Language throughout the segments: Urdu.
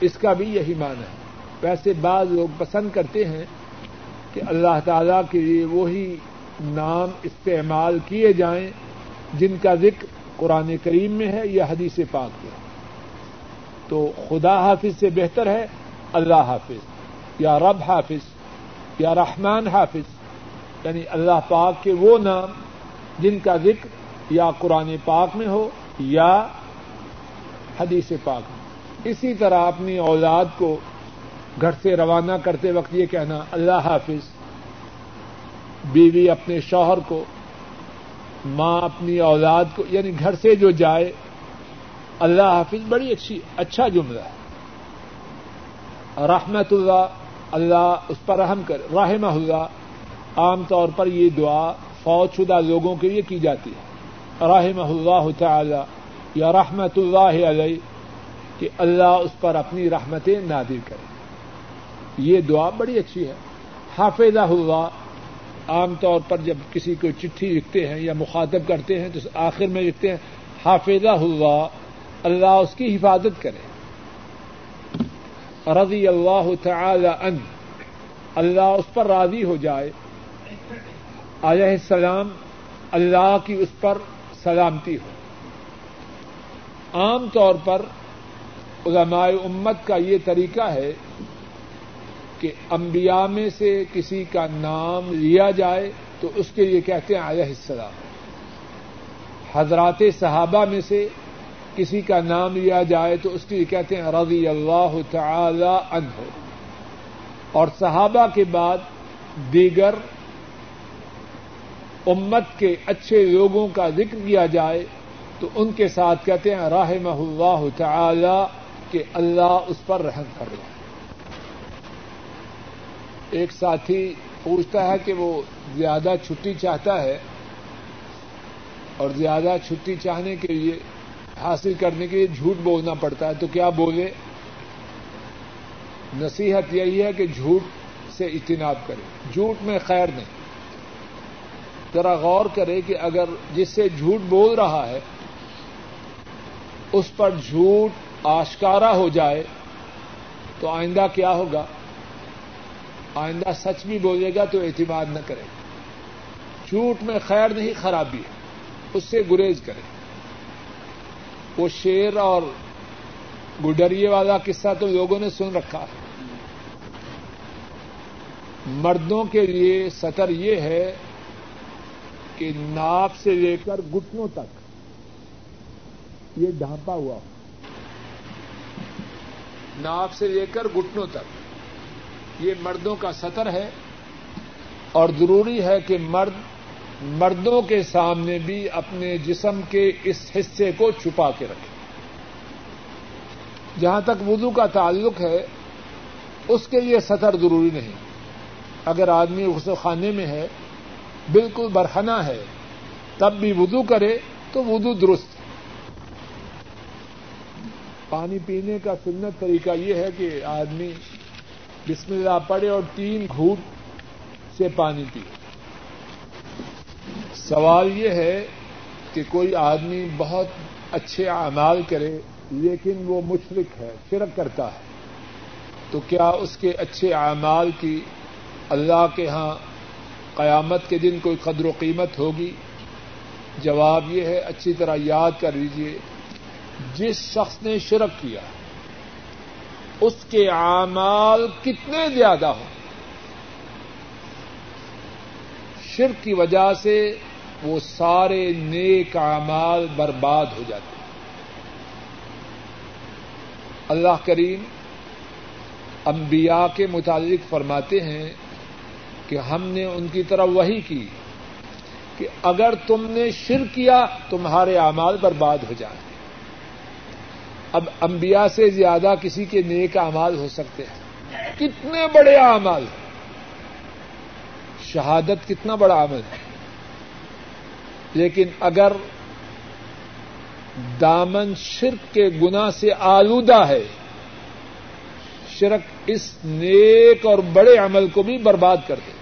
اس کا بھی یہی معنی ہے۔ ویسے بعض لوگ پسند کرتے ہیں کہ اللہ تعالی کے لیے وہی نام استعمال کیے جائیں جن کا ذکر قرآن کریم میں ہے یا حدیث پاک میں۔ تو خدا حافظ سے بہتر ہے اللہ حافظ، یا رب حافظ، یا رحمان حافظ یعنی اللہ پاک کے وہ نام جن کا ذکر یا قرآن پاک میں ہو یا حدیث پاک میں۔ اسی طرح اپنی اولاد کو گھر سے روانہ کرتے وقت یہ کہنا، اللہ حافظ، بیوی اپنے شوہر کو، ماں اپنی اولاد کو یعنی گھر سے جو جائے، اللہ حافظ بڑی اچھی اچھا جملہ ہے۔ رحمت اللہ اللہ اس پر رحم کر رحمہ اللہ، عام طور پر یہ دعا فوج شدہ لوگوں کے لیے کی جاتی ہے۔ رحمہ اللہ تعالی، یا رحمت اللہ علیہ کہ اللہ اس پر اپنی رحمتیں نادر کرے۔ یہ دعا بڑی اچھی ہے۔ حافظ اللہ، عام طور پر جب کسی کو چٹھی لکھتے ہیں یا مخاطب کرتے ہیں تو آخر میں لکھتے ہیں حافظ اللہ اللہ اس کی حفاظت کرے۔ رضی اللہ تعالی ان اللہ اس پر راضی ہو جائے۔ علیہ السلام، اللہ کی اس پر سلامتی ہو۔ عام طور پر علماء امت کا یہ طریقہ ہے کہ انبیاء میں سے کسی کا نام لیا جائے تو اس کے لیے کہتے ہیں علیہ السلام۔ حضرات صحابہ میں سے کسی کا نام لیا جائے تو اس کے لیے کہتے ہیں رضی اللہ تعالی عنہ۔ اور صحابہ کے بعد دیگر امت کے اچھے لوگوں کا ذکر کیا جائے تو ان کے ساتھ کہتے ہیں راہ اللہ تعالی کہ اللہ اس پر رحم کر رہا ایک ساتھی پوچھتا ہے کہ وہ زیادہ چھٹی چاہتا ہے اور زیادہ چھٹی چاہنے کے لیے حاصل کرنے کے لیے جھوٹ بولنا پڑتا ہے تو کیا بولے؟ نصیحت یہی ہے کہ جھوٹ سے اجتناب کرے۔ جھوٹ میں خیر نہیں۔ ذرا غور کرے کہ اگر جس سے جھوٹ بول رہا ہے، اس پر جھوٹ آشکارا ہو جائے تو آئندہ کیا ہوگا؟ آئندہ سچ بھی بولے گا تو اعتماد نہ کرے جھوٹ میں خیر نہیں، خرابی ہے۔ اس سے گریز کرے۔ وہ شیر اور گڈریے والا قصہ تو لوگوں نے سن رکھا ہے۔ مردوں کے لیے سطر یہ ہے کہ ناپ سے لے کر گٹنوں تک یہ ڈھانپا ہوا۔ ہو ناپ سے لے کر گٹنوں تک۔ یہ مردوں کا سطر ہے اور ضروری ہے کہ مرد مردوں کے سامنے بھی اپنے جسم کے اس حصے کو چھپا کے رکھے۔ جہاں تک وضو کا تعلق ہے، اس کے لیے سطر ضروری نہیں۔ اگر آدمی غسل خانے میں ہے، بالکل برہنا ہے، تب بھی وضو کرے تو وضو درست۔ ہے پانی پینے کا سنت طریقہ یہ ہے کہ آدمی بسم اللہ پڑے اور تین گھوٹ سے پانی پیے۔ سوال یہ ہے کہ کوئی آدمی بہت اچھے اعمال کرے لیکن وہ مشرق ہے، شرک کرتا ہے، تو کیا اس کے اچھے اعمال کی اللہ کے ہاں قیامت کے دن کوئی قدر و قیمت ہوگی؟ جواب یہ ہے، اچھی طرح یاد کر لیجیے جس شخص نے شرک کیا، اس کے اعمال کتنے زیادہ ہوں۔ شرک کی وجہ سے وہ سارے نیک اعمال برباد ہو جاتے ہیں۔ اللہ کریم انبیاء کے متعلق فرماتے ہیں کہ ہم نے ان کی طرف وہی کی کہ اگر تم نے شر کیا، تمہارے اعمال برباد ہو جائیں۔ اب انبیاء سے زیادہ کسی کے نیک اعمال ہو سکتے ہیں۔ کتنے بڑے اعمال۔ شہادت کتنا بڑا عمل ہے۔ لیکن اگر دامن شرک کے گنا سے آلودہ ہے، شرک اس نیک اور بڑے عمل کو بھی برباد کر دے۔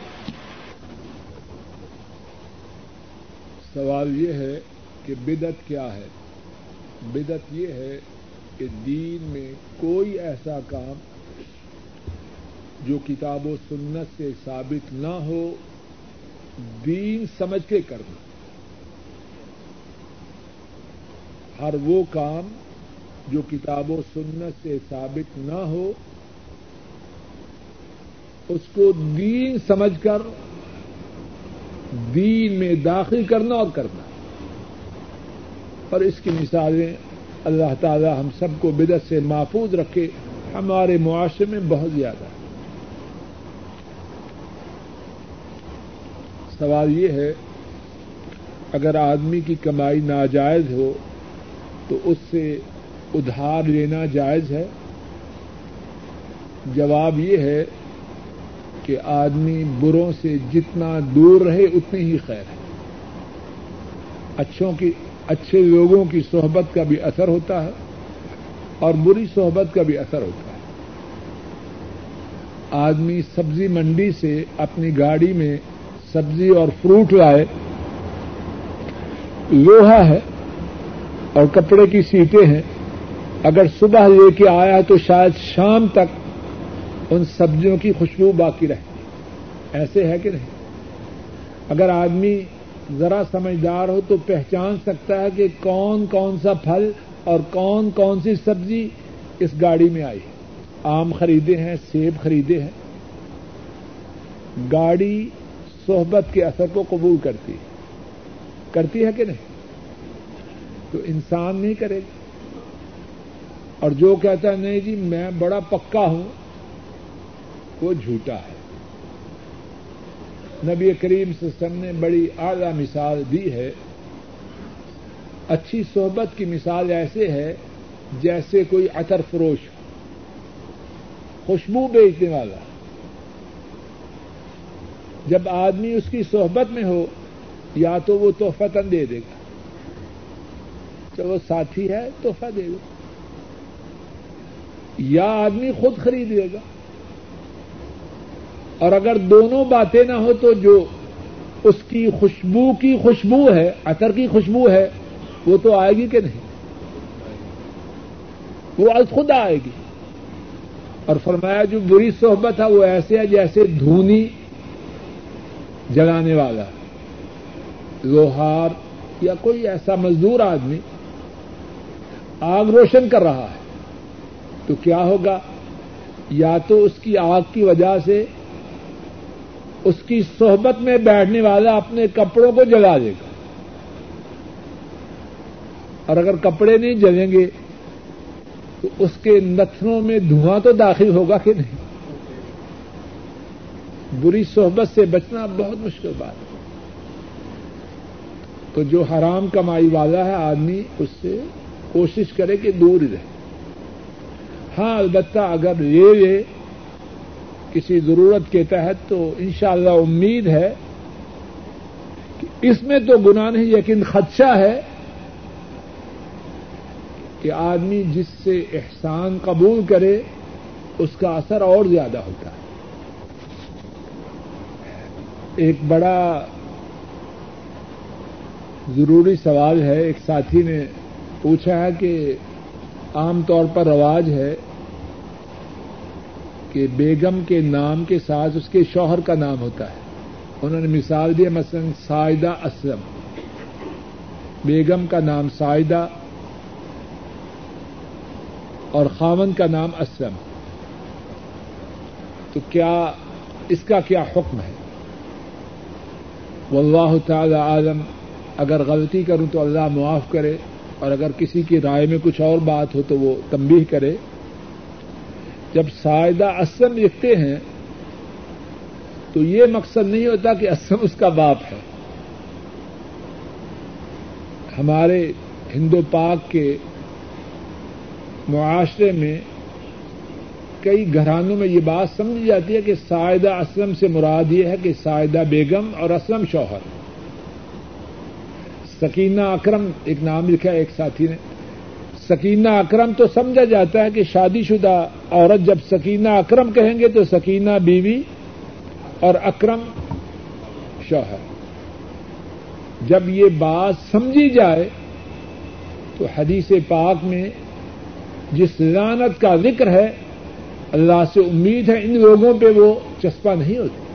سوال یہ ہے کہ بدت کیا ہے؟ بدت یہ ہے کہ دین میں کوئی ایسا کام جو کتاب و سنت سے ثابت نہ ہو، دین سمجھ کے کرنا۔ ہر وہ کام جو کتاب و سنت سے ثابت نہ ہو، اس کو دین سمجھ کر، دین میں داخل کرنا اور کرنا۔ اور اس کی مثالیں اللہ تعالی ہم سب کو بدت سے محفوظ رکھے، ہمارے معاشرے میں بہت زیادہ۔ ہے سوال یہ ہے، اگر آدمی کی کمائی ناجائز ہو، تو اس سے ادھار لینا جائز ہے؟ جواب یہ ہے کہ آدمی بروں سے جتنا دور رہے، اتنی ہی خیر ہے۔ اچھوں کی اچھے لوگوں کی صحبت کا بھی اثر ہوتا ہے اور بری صحبت کا بھی اثر ہوتا ہے۔ آدمی سبزی منڈی سے اپنی گاڑی میں سبزی اور فروٹ لائے، لوہا ہے اور کپڑے کی سیٹیں ہیں۔ اگر صبح لے کے آیا تو شاید شام تک ان سبزیوں کی خوشبو باقی رہتی۔ ایسے ہے کہ نہیں؟ اگر آدمی ذرا سمجھدار ہو تو پہچان سکتا ہے کہ کون کون سا پھل اور کون کون سی سبزی اس گاڑی میں آئی ہے۔ آم خریدے ہیں، سیب خریدے ہیں۔ گاڑی صحبت کے اثر کو قبول کرتی ہے۔ کرتی ہے کہ نہیں؟ تو انسان نہیں کرے گا۔ اور جو کہتا ہے، نہیں جی میں بڑا پکا ہوں، وہ جھوٹا ہے۔ نبی کریم سسٹم نے بڑی اعلی مثال دی ہے۔ اچھی صحبت کی مثال ایسے ہے جیسے کوئی اطر فروش خوشبو بیچنے والا۔ جب آدمی اس کی صحبت میں ہو، یا تو وہ تحفتن دے دے گا۔ چلو ساتھی ہے، تحفہ دے گا یا آدمی خود خرید لے گا۔ اور اگر دونوں باتیں نہ ہو تو جو اس کی خوشبو کی خوشبو ہے اثر کی خوشبو ہے، وہ تو آئے گی کہ نہیں؟ وہ از خود آئے گی۔ اور فرمایا، جو بری صحبت ہے، وہ ایسے ہے جیسے دھونی جلانے والا لوہار یا کوئی ایسا مزدور آدمی آگ روشن کر رہا ہے، تو کیا ہوگا؟ یا تو اس کی آگ کی وجہ سے اس کی صحبت میں بیٹھنے والا اپنے کپڑوں کو جلا دے گا۔ اور اگر کپڑے نہیں جلیں گے، تو اس کے نتھنوں میں دھواں تو داخل ہوگا کہ نہیں؟ بری صحبت سے بچنا بہت مشکل بات ہے۔ تو جو حرام کمائی والا ہے، آدمی اس سے کوشش کرے کہ دور رہے۔ ہاں البتہ اگر لے لے کسی ضرورت کے تحت تو انشاءاللہ امید ہے کہ اس میں تو گناہ نہیں لیکن خدشہ ہے کہ آدمی جس سے احسان قبول کرے، اس کا اثر اور زیادہ ہوتا ہے۔ ایک بڑا ضروری سوال ہے، ایک ساتھی نے پوچھا ہے کہ عام طور پر رواج ہے کہ بیگم کے نام کے ساتھ اس کے شوہر کا نام ہوتا ہے۔ انہوں نے مثال دی مثلا سائدہ اسلم۔ بیگم کا نام سائدہ اور خاون کا نام اسلم۔ تو کیا اس کا کیا حکم ہے؟ واللہ تعالی عالم، اگر غلطی کروں تو اللہ معاف کرے اور اگر کسی کی رائے میں کچھ اور بات ہو تو وہ تمبی کرے۔ جب سائدہ اسم لکھتے ہیں تو یہ مقصد نہیں ہوتا کہ اسم اس کا باپ ہے۔ ہمارے ہندو پاک کے معاشرے میں کئی گھرانوں میں یہ بات سمجھی جاتی ہے کہ سائدہ اسلم سے مراد یہ ہے کہ سائدہ بیگم اور اسلم شوہر۔ سکینہ اکرم ایک نام لکھا ہے، ایک ساتھی نے۔ سکینہ اکرم تو سمجھا جاتا ہے کہ شادی شدہ عورت جب سکینہ اکرم کہیں گے تو سکینہ بیوی اور اکرم شوہر۔ جب یہ بات سمجھی جائے تو حدیث پاک میں جس لانت کا ذکر ہے، اللہ سے امید ہے ان لوگوں پہ وہ چسپا نہیں ہوتی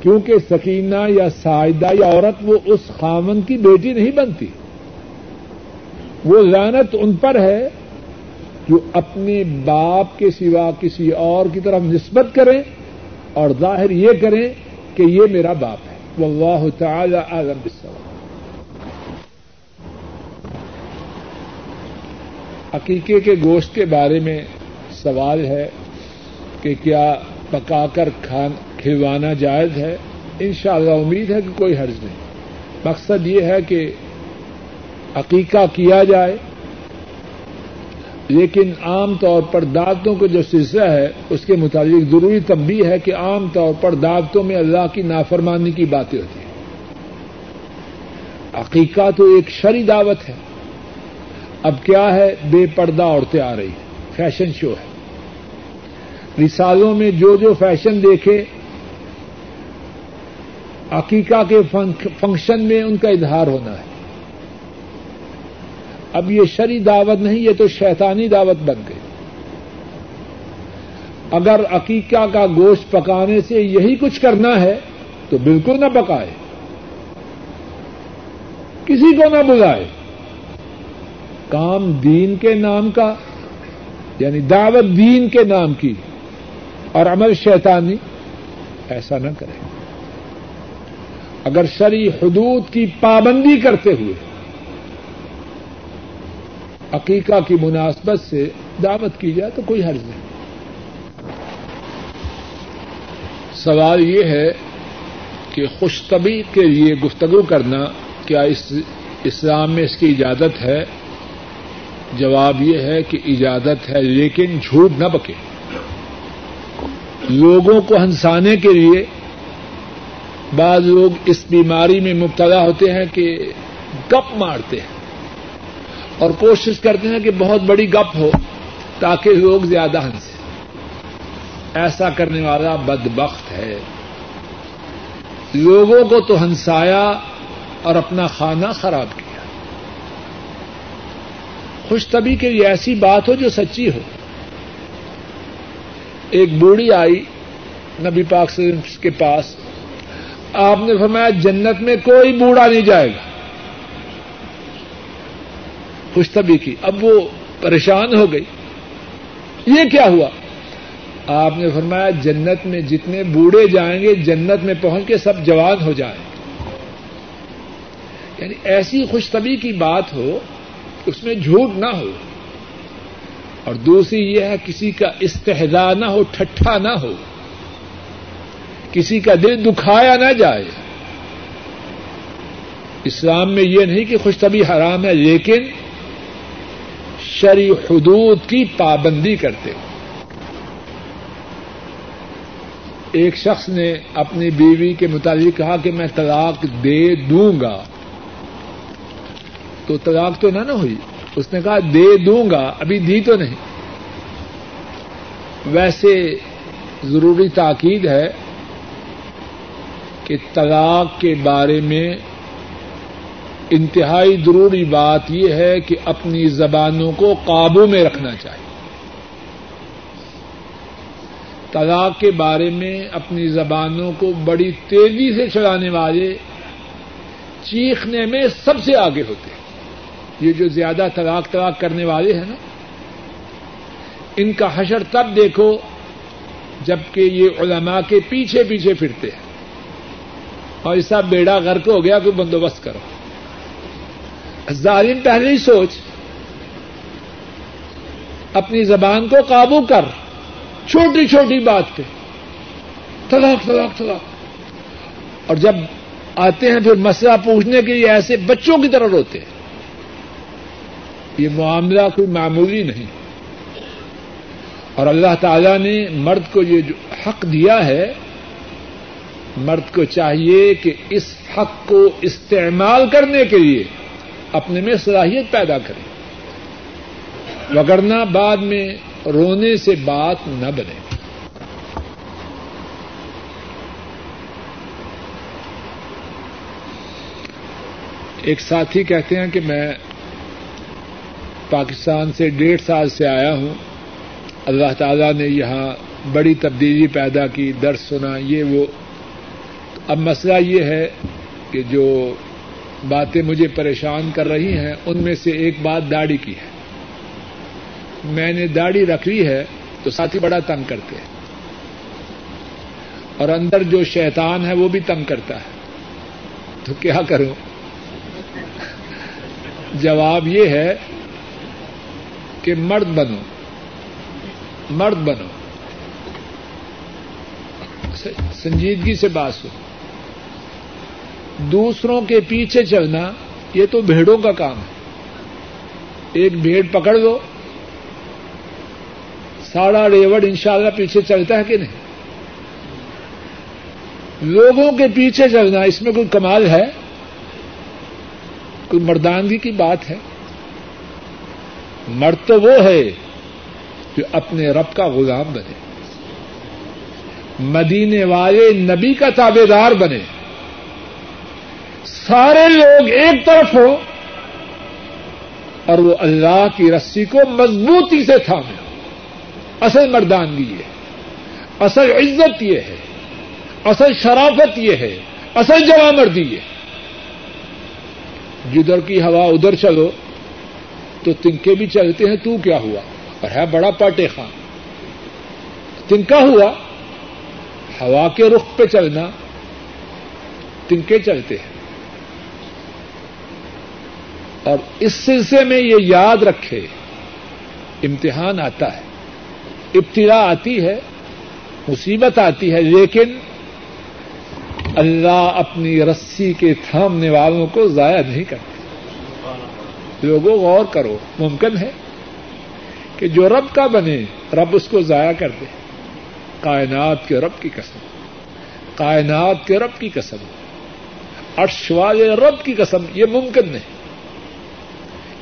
کیونکہ سکینہ یا سائدہ یا عورت وہ اس خامن کی بیٹی نہیں بنتی۔ وہ لانت ان پر ہے جو اپنے باپ کے سوا کسی اور کی طرف نسبت کریں اور ظاہر یہ کریں کہ یہ میرا باپ ہے۔ واللہ تعالی عالم بالسلام عقیقے کے گوشت کے بارے میں سوال ہے کہ کیا پکا کر کھلوانا جائز ہے؟ ان شاء اللہ امید ہے کہ کوئی حرض نہیں۔ مقصد یہ ہے کہ عقیقہ کیا جائے، لیکن عام طور پر دعوتوں کا جو سلسلہ ہے، اس کے متعلق ضروری تب بھی ہے کہ عام طور پر دعوتوں میں اللہ کی نافرمانی کی باتیں ہوتی ہیں۔ عقیقہ تو ایک شری دعوت ہے۔ اب کیا ہے؟ بے پردہ عورتیں آ رہی ہیں۔ فیشن شو ہے۔ رسالوں میں جو جو فیشن دیکھے، عقیقہ کے فنکشن میں ان کا اظہار ہونا ہے۔ اب یہ شری دعوت نہیں، یہ تو شیطانی دعوت بن گئی۔ اگر عقیقہ کا گوشت پکانے سے یہی کچھ کرنا ہے، تو بالکل نہ پکائے۔ کسی کو نہ بلائے۔ کام دین کے نام کا یعنی دعوت دین کے نام کی اور عمل شیطانی، ایسا نہ کرے۔ اگر شری حدود کی پابندی کرتے ہوئے عقیقہ کی مناسبت سے دعوت کی جائے تو کوئی حرض نہیں۔ سوال یہ ہے کہ خوش طبی کے لیے گفتگو کرنا کیا اس اسلام میں اس کی اجازت ہے؟ جواب یہ ہے کہ اجازت ہے، لیکن جھوٹ نہ بکے لوگوں کو ہنسانے کے لیے بعض لوگ اس بیماری میں مبتلا ہوتے ہیں کہ گپ مارتے ہیں۔ اور کوشش کرتے ہیں کہ بہت بڑی گپ ہو تاکہ لوگ زیادہ ہنسے ایسا کرنے والا بدبخت ہے۔ لوگوں کو تو ہنسایا اور اپنا کھانا خراب کیا۔ خوش طبی کے لیے ایسی بات ہو جو سچی ہو۔ ایک بوڑھی آئی نبی پاک کے پاس۔ آپ نے فرمایا جنت میں کوئی بوڑھا نہیں جائے گا۔ خوش طبی کی۔ اب وہ پریشان ہو گئی۔ یہ کیا ہوا؟ آپ نے فرمایا، جنت میں جتنے بوڑھے جائیں گے، جنت میں پہنچ کے سب جوان ہو جائیں۔ یعنی ایسی خوش طبی کی بات ہو، اس میں جھوٹ نہ ہو۔ اور دوسری یہ ہے، کسی کا استحدا نہ ہو، ٹھٹھا نہ ہو۔ کسی کا دل دکھایا نہ جائے۔ اسلام میں یہ نہیں کہ خوش طبی حرام ہے، لیکن شری حدود کی پابندی کرتے ہو ایک شخص نے اپنی بیوی کے متعلق کہا کہ میں طلاق دے دوں گا۔ تو طلاق تو نہ نہ ہوئی۔ اس نے کہا دے دوں گا، ابھی دی تو نہیں۔ ویسے ضروری تاکید ہے کہ طلاق کے بارے میں انتہائی ضروری بات یہ ہے کہ اپنی زبانوں کو قابو میں رکھنا چاہیے۔ طلاق کے بارے میں اپنی زبانوں کو بڑی تیزی سے چلانے والے چیخنے میں سب سے آگے ہوتے ہیں۔ یہ جو زیادہ طلاق طلاق کرنے والے ہیں نا، ان کا حشر تب دیکھو جبکہ یہ علماء کے پیچھے پیچھے پھرتے ہیں۔ اور ایسا بیڑا غرق ہو گیا، کوئی بندوبست کرو۔ ظالم پہلے ہی سوچ۔ اپنی زبان کو قابو کر۔ چھوٹی چھوٹی بات پہ۔ طلاق طلاق طلاق۔ اور جب آتے ہیں پھر مسئلہ پوچھنے کے لیے ایسے بچوں کی طرح روتے ہیں۔ یہ معاملہ کوئی معمولی نہیں۔ اور اللہ تعالی نے مرد کو یہ جو حق دیا ہے، مرد کو چاہیے کہ اس حق کو استعمال کرنے کے لیے اپنے میں صلاحیت پیدا کرے وگرنہ بعد میں رونے سے بات نہ بنے۔ ایک ساتھی کہتے ہیں کہ میں پاکستان سے ڈیڑھ سال سے آیا ہوں۔ اللہ تعالیٰ نے یہاں بڑی تبدیلی پیدا کی، درس سنا، یہ وہ۔ اب مسئلہ یہ ہے کہ جو باتیں مجھے پریشان کر رہی ہیں، ان میں سے ایک بات داڑھی کی ہے۔ میں نے داڑھی رکھ لی ہے تو ساتھی بڑا تنگ کرتے ہیں۔ اور اندر جو شیطان ہے وہ بھی تنگ کرتا ہے۔ تو کیا کروں؟ جواب یہ ہے کہ مرد بنو۔ مرد بنو۔ سنجیدگی سے بات سنو۔ دوسروں کے پیچھے چلنا یہ تو بھیڑوں کا کام ہے۔ ایک بھیڑ پکڑ دو ساڑا ریوڑ انشاءاللہ پیچھے چلتا ہے کہ نہیں؟ لوگوں کے پیچھے چلنا، اس میں کوئی کمال ہے؟ کوئی مردانگی کی بات ہے؟ مرد تو وہ ہے جو اپنے رب کا غلام بنے۔ مدینے والے نبی کا تابے دار بنے۔ سارے لوگ ایک طرف ہو اور وہ اللہ کی رسی کو مضبوطی سے تھامے اصل مردانگی یہ اصل عزت یہ ہے۔ اصل شرافت یہ ہے۔ اصل جواب مردی یہ جدھر کی ہوا ادھر چلو، تو تنکے بھی چلتے ہیں، تو کیا ہوا؟ اور ہے بڑا پاٹے خان۔ تنکا ہوا ہوا کے رخ پہ چلنا، تنکے چلتے ہیں۔ اور اس سلسلے میں یہ یاد رکھے، امتحان آتا ہے، ابتدا آتی ہے، مصیبت آتی ہے، لیکن اللہ اپنی رسی کے تھامنے والوں کو ضائع نہیں کرتے لوگوں، غور کرو، ممکن ہے کہ جو رب کا بنے، رب اس کو ضائع کر دے۔ کائنات کے رب کی قسم، کائنات کے رب کی قسم ارش والے رب کی قسم، یہ ممکن نہیں۔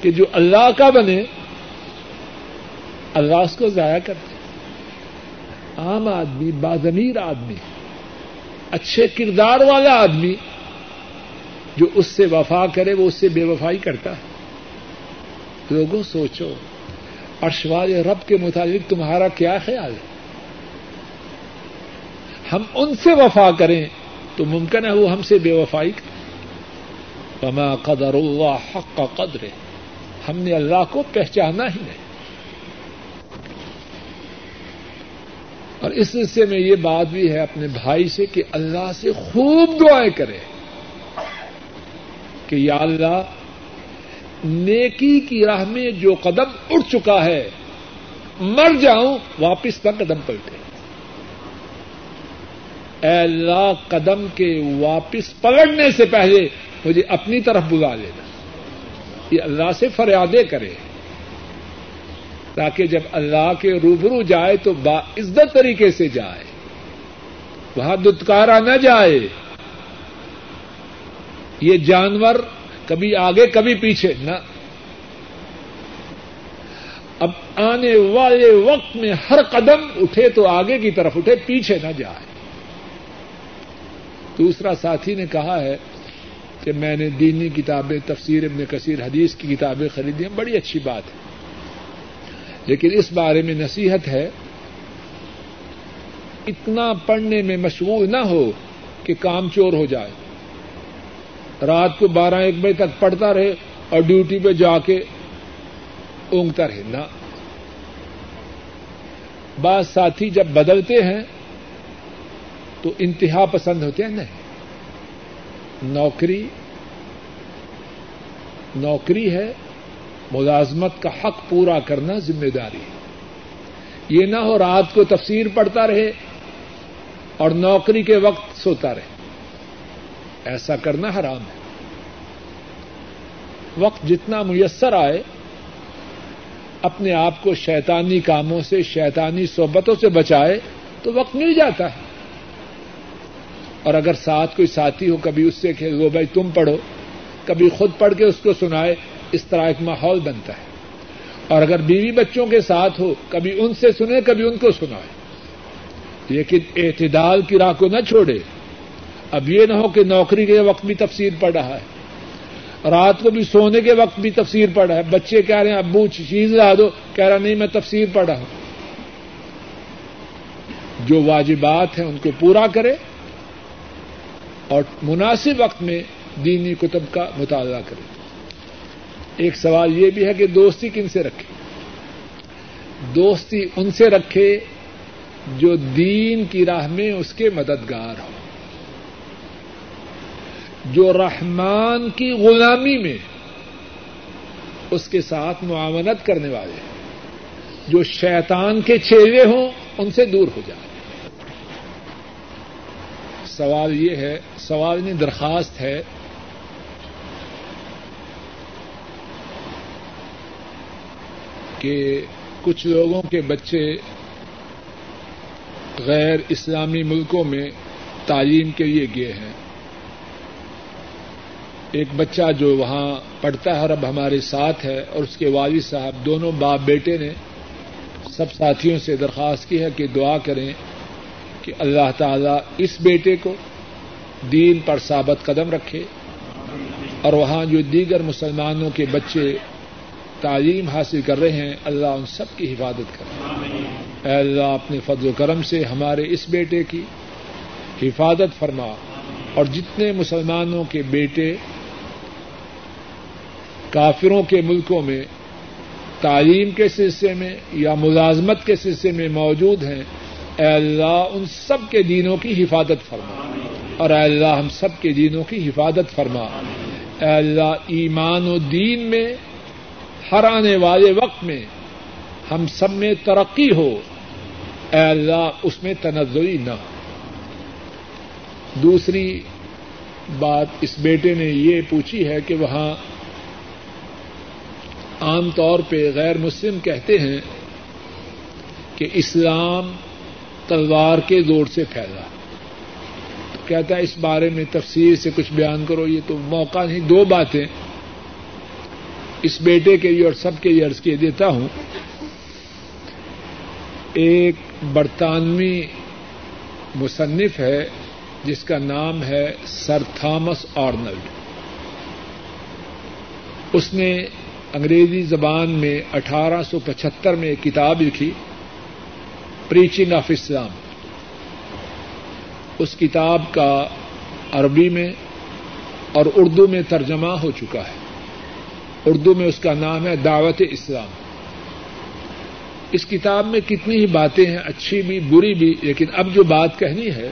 کہ جو اللہ کا بنے، اللہ اس کو ضائع کر دے عام آدمی، بازمیر آدمی، اچھے کردار والا آدمی جو اس سے وفا کرے، وہ اس سے بے وفائی کرتا ہے۔ لوگوں، سوچو ارشوال رب کے متعلق تمہارا کیا خیال ہے؟ ہم ان سے وفا کریں تو ممکن ہے وہ ہم سے بے وفائی کرے وما قدر اللہ حق کا قدر ہے ہم نے اللہ کو پہچانا ہی نہیں۔ اور اس سلسلے میں یہ بات بھی ہے اپنے بھائی سے کہ اللہ سے خوب دعائیں کرے کہ یا اللہ، نیکی کی راہ میں جو قدم اٹھ چکا ہے، مر جاؤں، واپس نہ قدم پلٹے۔ اے اللہ، قدم کے واپس پلٹنے سے پہلے مجھے اپنی طرف بلا لینا۔ یہ اللہ سے فریادیں کرے تاکہ جب اللہ کے روبرو جائے تو با عزت طریقے سے جائے، وہاں دتکارا نہ جائے۔ یہ جانور کبھی آگے کبھی پیچھے، نہ۔ اب آنے والے وقت میں ہر قدم اٹھے تو آگے کی طرف اٹھے، پیچھے نہ جائے۔ دوسرا ساتھی نے کہا ہے کہ میں نے دینی کتابیں، تفسیر ابن کثیر، حدیث کی کتابیں خریدی ہیں، بڑی اچھی بات ہے۔ لیکن اس بارے میں نصیحت ہے، اتنا پڑھنے میں مشغول نہ ہو کہ کام چور ہو جائے۔ رات کو بارہ ایک بجے تک پڑھتا رہے اور ڈیوٹی پہ جا کے اونگتا رہے۔ نہ۔ بعض ساتھی جب بدلتے ہیں تو انتہا پسند ہوتے ہیں، نہیں۔ نوکری نوکری ہے، ملازمت کا حق پورا کرنا ذمہ داری ہے۔ یہ نہ ہو رات کو تفسیر پڑتا رہے اور نوکری کے وقت سوتا رہے۔ ایسا کرنا حرام ہے۔ وقت جتنا میسر آئے، اپنے آپ کو شیطانی کاموں سے، شیطانی صحبتوں سے بچائے، تو وقت مل جاتا ہے۔ اور اگر ساتھ کوئی ساتھی ہو کبھی اس سے کہ وہ بھائی تم پڑھو، کبھی خود پڑھ کے اس کو سنائے، اس طرح ایک ماحول بنتا ہے۔ اور اگر بیوی بچوں کے ساتھ ہو، کبھی ان سے سنے، کبھی ان کو سنائے۔ لیکن اعتدال کی راہ کو نہ چھوڑے۔ اب یہ نہ ہو کہ نوکری کے وقت بھی تفسیر پڑ رہا ہے۔ رات کو بھی سونے کے وقت بھی تفسیر پڑھ رہا ہے۔ بچے کہہ رہے ہیں، ابو چیز لا دو۔ کہہ رہا، نہیں، میں تفسیر پڑھ رہا ہوں۔ جو واجبات ہیں، ان کو پورا کرے۔ اور مناسب وقت میں دینی کتب کا مطالعہ کرے ایک سوال یہ بھی ہے کہ دوستی کن سے رکھے؟ دوستی ان سے رکھے جو دین کی راہ میں اس کے مددگار ہو جو رحمان کی غلامی میں اس کے ساتھ معاونت کرنے والے جو شیطان کے چہرے ہوں، ان سے دور ہو جائے۔ سوال یہ ہے، سوال نہیں درخواست ہے۔ کہ کچھ لوگوں کے بچے غیر اسلامی ملکوں میں تعلیم کے لیے گئے ہیں۔ ایک بچہ جو وہاں پڑھتا ہے اور اب ہمارے ساتھ ہے اور اس کے والد صاحب دونوں باپ بیٹے نے سب ساتھیوں سے درخواست کی ہے کہ دعا کریں۔ کہ اللہ تعالی اس بیٹے کو دین پر ثابت قدم رکھے اور وہاں جو دیگر مسلمانوں کے بچے تعلیم حاصل کر رہے ہیں، اللہ ان سب کی حفاظت کرے۔ اے اللہ، اپنے فضل و کرم سے ہمارے اس بیٹے کی حفاظت فرما۔ اور جتنے مسلمانوں کے بیٹے کافروں کے ملکوں میں تعلیم کے سلسلے میں یا ملازمت کے سلسلے میں موجود ہیں اے اللہ، ان سب کے دینوں کی حفاظت فرما۔ اور اے اللہ، ہم سب کے دینوں کی حفاظت فرما۔ اے اللہ، ایمان و دین میں، ہر آنے والے وقت میں ہم سب میں ترقی ہو۔ اے اللہ، اس میں تنزلی نہ۔ دوسری بات اس بیٹے نے یہ پوچھی ہے کہ وہاں عام طور پہ غیر مسلم کہتے ہیں کہ اسلام تلوار کے زور سے پھیلا۔ تو کہتا ہے، اس بارے میں تفصیل سے کچھ بیان کرو، یہ تو موقع نہیں۔ دو باتیں اس بیٹے کے لیے اور سب کے لیے عرض کیے دیتا ہوں۔ ایک برطانوی مصنف ہے، جس کا نام ہے سر تھامس آرنلڈ اس نے انگریزی زبان میں اٹھارہ سو پچہتر میں ایک کتاب لکھی۔ پریچنگ آف اسلام اس کتاب کا عربی میں اور اردو میں ترجمہ ہو چکا ہے۔ اردو میں اس کا نام ہے دعوت اسلام۔ اس کتاب میں کتنی ہی باتیں ہیں، اچھی بھی، بری بھی، لیکن اب جو بات کہنی ہے،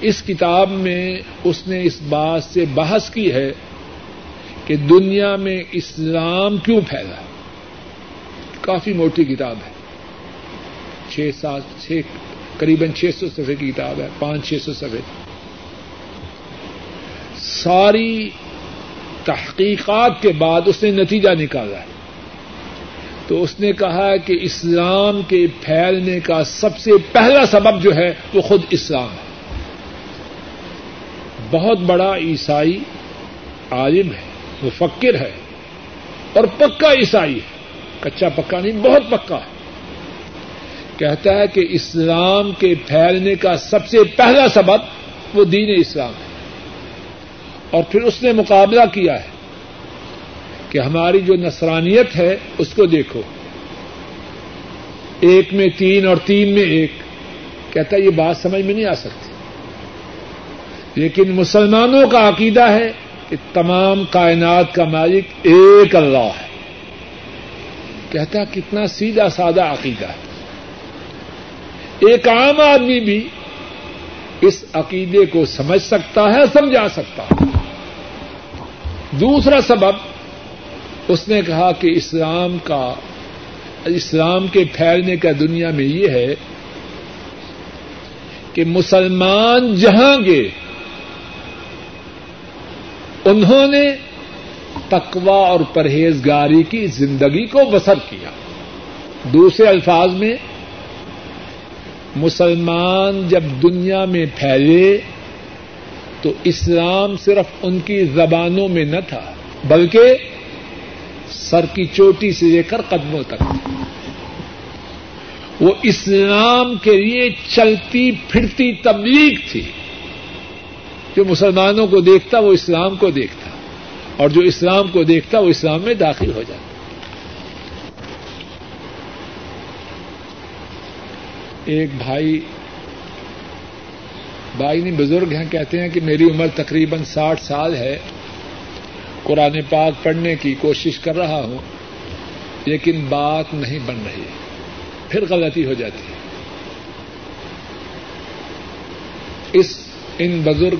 اس کتاب میں اس نے اس بات سے بحث کی ہے کہ دنیا میں اسلام کیوں پھیلا کافی موٹی کتاب ہے۔ چھ سات چھ قریب چھ سو صفحے کی کتاب ہے، پانچ چھ سو صفحے۔ ساری تحقیقات کے بعد اس نے نتیجہ نکالا ہے۔ تو اس نے کہا کہ اسلام کے پھیلنے کا سب سے پہلا سبب جو ہے وہ خود اسلام ہے۔ بہت بڑا عیسائی عالم ہے، مفکر ہے اور پکا عیسائی ہے۔ کچا پکا نہیں، بہت پکا ہے۔ کہتا ہے کہ اسلام کے پھیلنے کا سب سے پہلا سبب وہ دین اسلام ہے۔ اور پھر اس نے مقابلہ کیا ہے کہ ہماری جو نصرانیت ہے اس کو دیکھو۔ ایک میں تین اور تین میں ایک۔ کہتا ہے یہ بات سمجھ میں نہیں آ سکتی۔ لیکن مسلمانوں کا عقیدہ ہے کہ تمام کائنات کا مالک ایک اللہ ہے۔ کہتا کتنا سیدھا سادہ عقیدہ ہے۔ ایک عام آدمی بھی اس عقیدے کو سمجھ سکتا ہے، سمجھا سکتا ہے۔ دوسرا سبب، اس نے کہا کہ اسلام کا، اسلام کے پھیلنے کا دنیا میں یہ ہے کہ مسلمان جہاں گئے، انہوں نے تقوا اور پرہیزگاری کی زندگی کو بسر کیا۔ دوسرے الفاظ میں مسلمان جب دنیا میں پھیلے تو اسلام صرف ان کی زبانوں میں نہ تھا، بلکہ سر کی چوٹی سے لے کر قدموں تک۔ وہ اسلام کے لیے چلتی پھرتی تبلیغ تھی۔ جو مسلمانوں کو دیکھتا وہ اسلام کو دیکھتا، اور جو اسلام کو دیکھتا وہ اسلام میں داخل ہو جاتا۔ ایک بھائی بھائی نہیں، بزرگ ہیں، کہتے ہیں کہ میری عمر تقریباً ساٹھ سال ہے۔ قرآن پاک پڑھنے کی کوشش کر رہا ہوں، لیکن بات نہیں بن رہی۔ پھر غلطی ہو جاتی ہے۔ اس، ان بزرگ،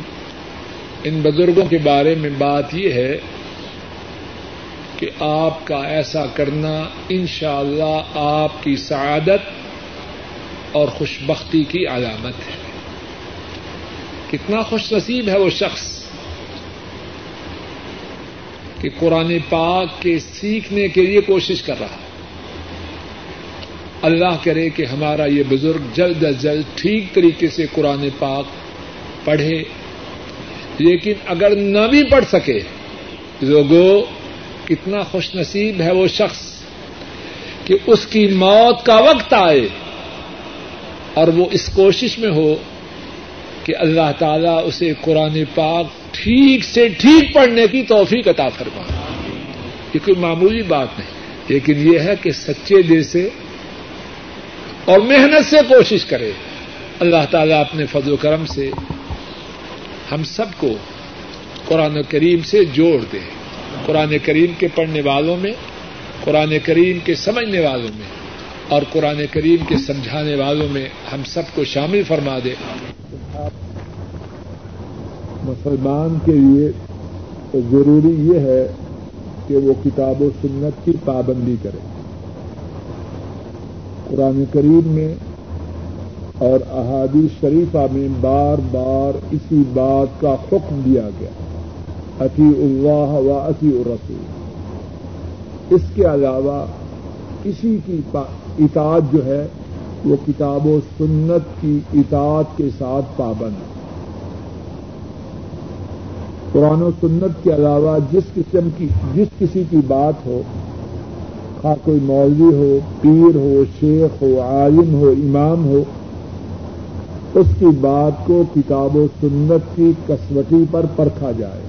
ان بزرگوں کے بارے میں بات یہ ہے کہ آپ کا ایسا کرنا انشاءاللہ اللہ آپ کی سعادت اور خوشبختی کی علامت ہے۔ کتنا خوش نصیب ہے وہ شخص کہ قرآن پاک کے سیکھنے کے لیے کوشش کر رہا ہے۔ اللہ کرے کہ ہمارا یہ بزرگ جلد از جلد ٹھیک طریقے سے قرآن پاک پڑھے۔ لیکن اگر نہ بھی پڑھ سکے لوگوں کتنا خوش نصیب ہے وہ شخص کہ اس کی موت کا وقت آئے۔ اور وہ اس کوشش میں ہو کہ اللہ تعالیٰ اسے قرآن پاک ٹھیک سے ٹھیک پڑھنے کی توفیق عطا فرما۔ یہ کوئی معمولی بات نہیں، لیکن یہ ہے کہ سچے دل سے اور محنت سے کوشش کرے۔ اللہ تعالیٰ اپنے فضل و کرم سے ہم سب کو قرآن کریم سے جوڑ دے۔ قرآن کریم کے پڑھنے والوں میں، قرآن کریم کے سمجھنے والوں میں۔ اور قرآن کریم کے سمجھانے والوں میں ہم سب کو شامل فرما دے۔ مسلمان کے لیے ضروری یہ ہے کہ وہ کتاب و سنت کی پابندی کرے۔ قرآن کریم میں اور احادی شریفہ میں بار بار اسی بات کا حکم دیا گیا۔ عطی اللہ و عطی الرسول۔ اس کے علاوہ کسی کی اطاعت جو ہے، وہ کتاب و سنت کی اطاعت کے ساتھ پابند ہے۔ قرآن و سنت کے علاوہ جس قسم کی، جس کسی کی بات ہو، خواہ کوئی مولوی ہو، پیر ہو، شیخ ہو، عالم ہو، امام ہو، اس کی بات کو کتاب و سنت کی کسوٹی پر پرکھا جائے۔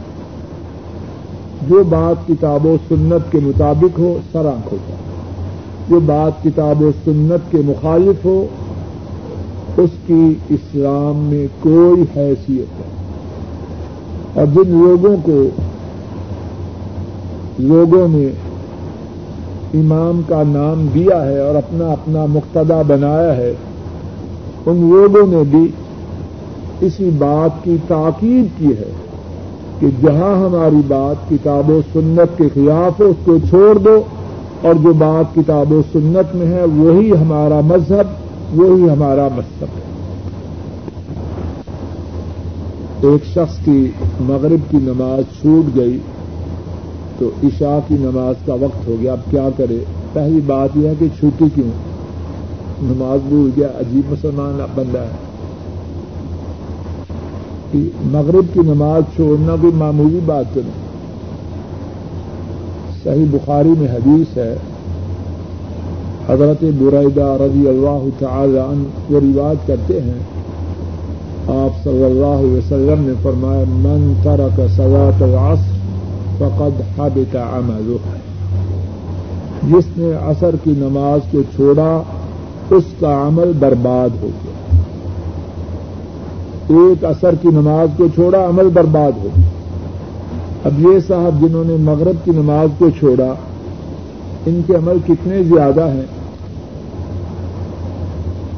جو بات کتاب و سنت کے مطابق ہو سرانک ہو جائے جو بات کتاب و سنت کے مخالف ہو، اس کی اسلام میں کوئی حیثیت ہے اور جن لوگوں کو، لوگوں نے امام کا نام دیا ہے اور اپنا اپنا مقتدا بنایا ہے، ان لوگوں نے بھی اسی بات کی تاکید کی ہے کہ جہاں ہماری بات کتاب و سنت کے خلاف ہے اس کو چھوڑ دو۔ اور جو بات کتاب و سنت میں ہے، وہی ہمارا مذہب، وہی ہمارا مذہب ہے۔ ایک شخص کی مغرب کی نماز چھوٹ گئی تو عشاء کی نماز کا وقت ہو گیا۔ اب کیا کرے؟ پہلی بات یہ ہے کہ چھوٹی کیوں؟ نماز بھول گیا، عجیب مسلمان بندہ ہے۔ مغرب کی نماز چھوڑنا بھی معمولی بات تو نہیں۔ صحیح بخاری میں حدیث ہے۔ حضرت برعیدہ رضی اللہ تعالی عنہ وہ رواج کرتے ہیں۔ آپ صلی اللہ علیہ وسلم نے فرمایا، من ترک صلاة العصر فقد حبط عمله. جس نے عصر کی نماز کو چھوڑا، اس کا عمل برباد ہو گیا۔ ایک اثر کی نماز کو چھوڑا، عمل برباد ہو گیا۔ اب یہ صاحب جنہوں نے مغرب کی نماز کو چھوڑا، ان کے عمل کتنے زیادہ ہیں؟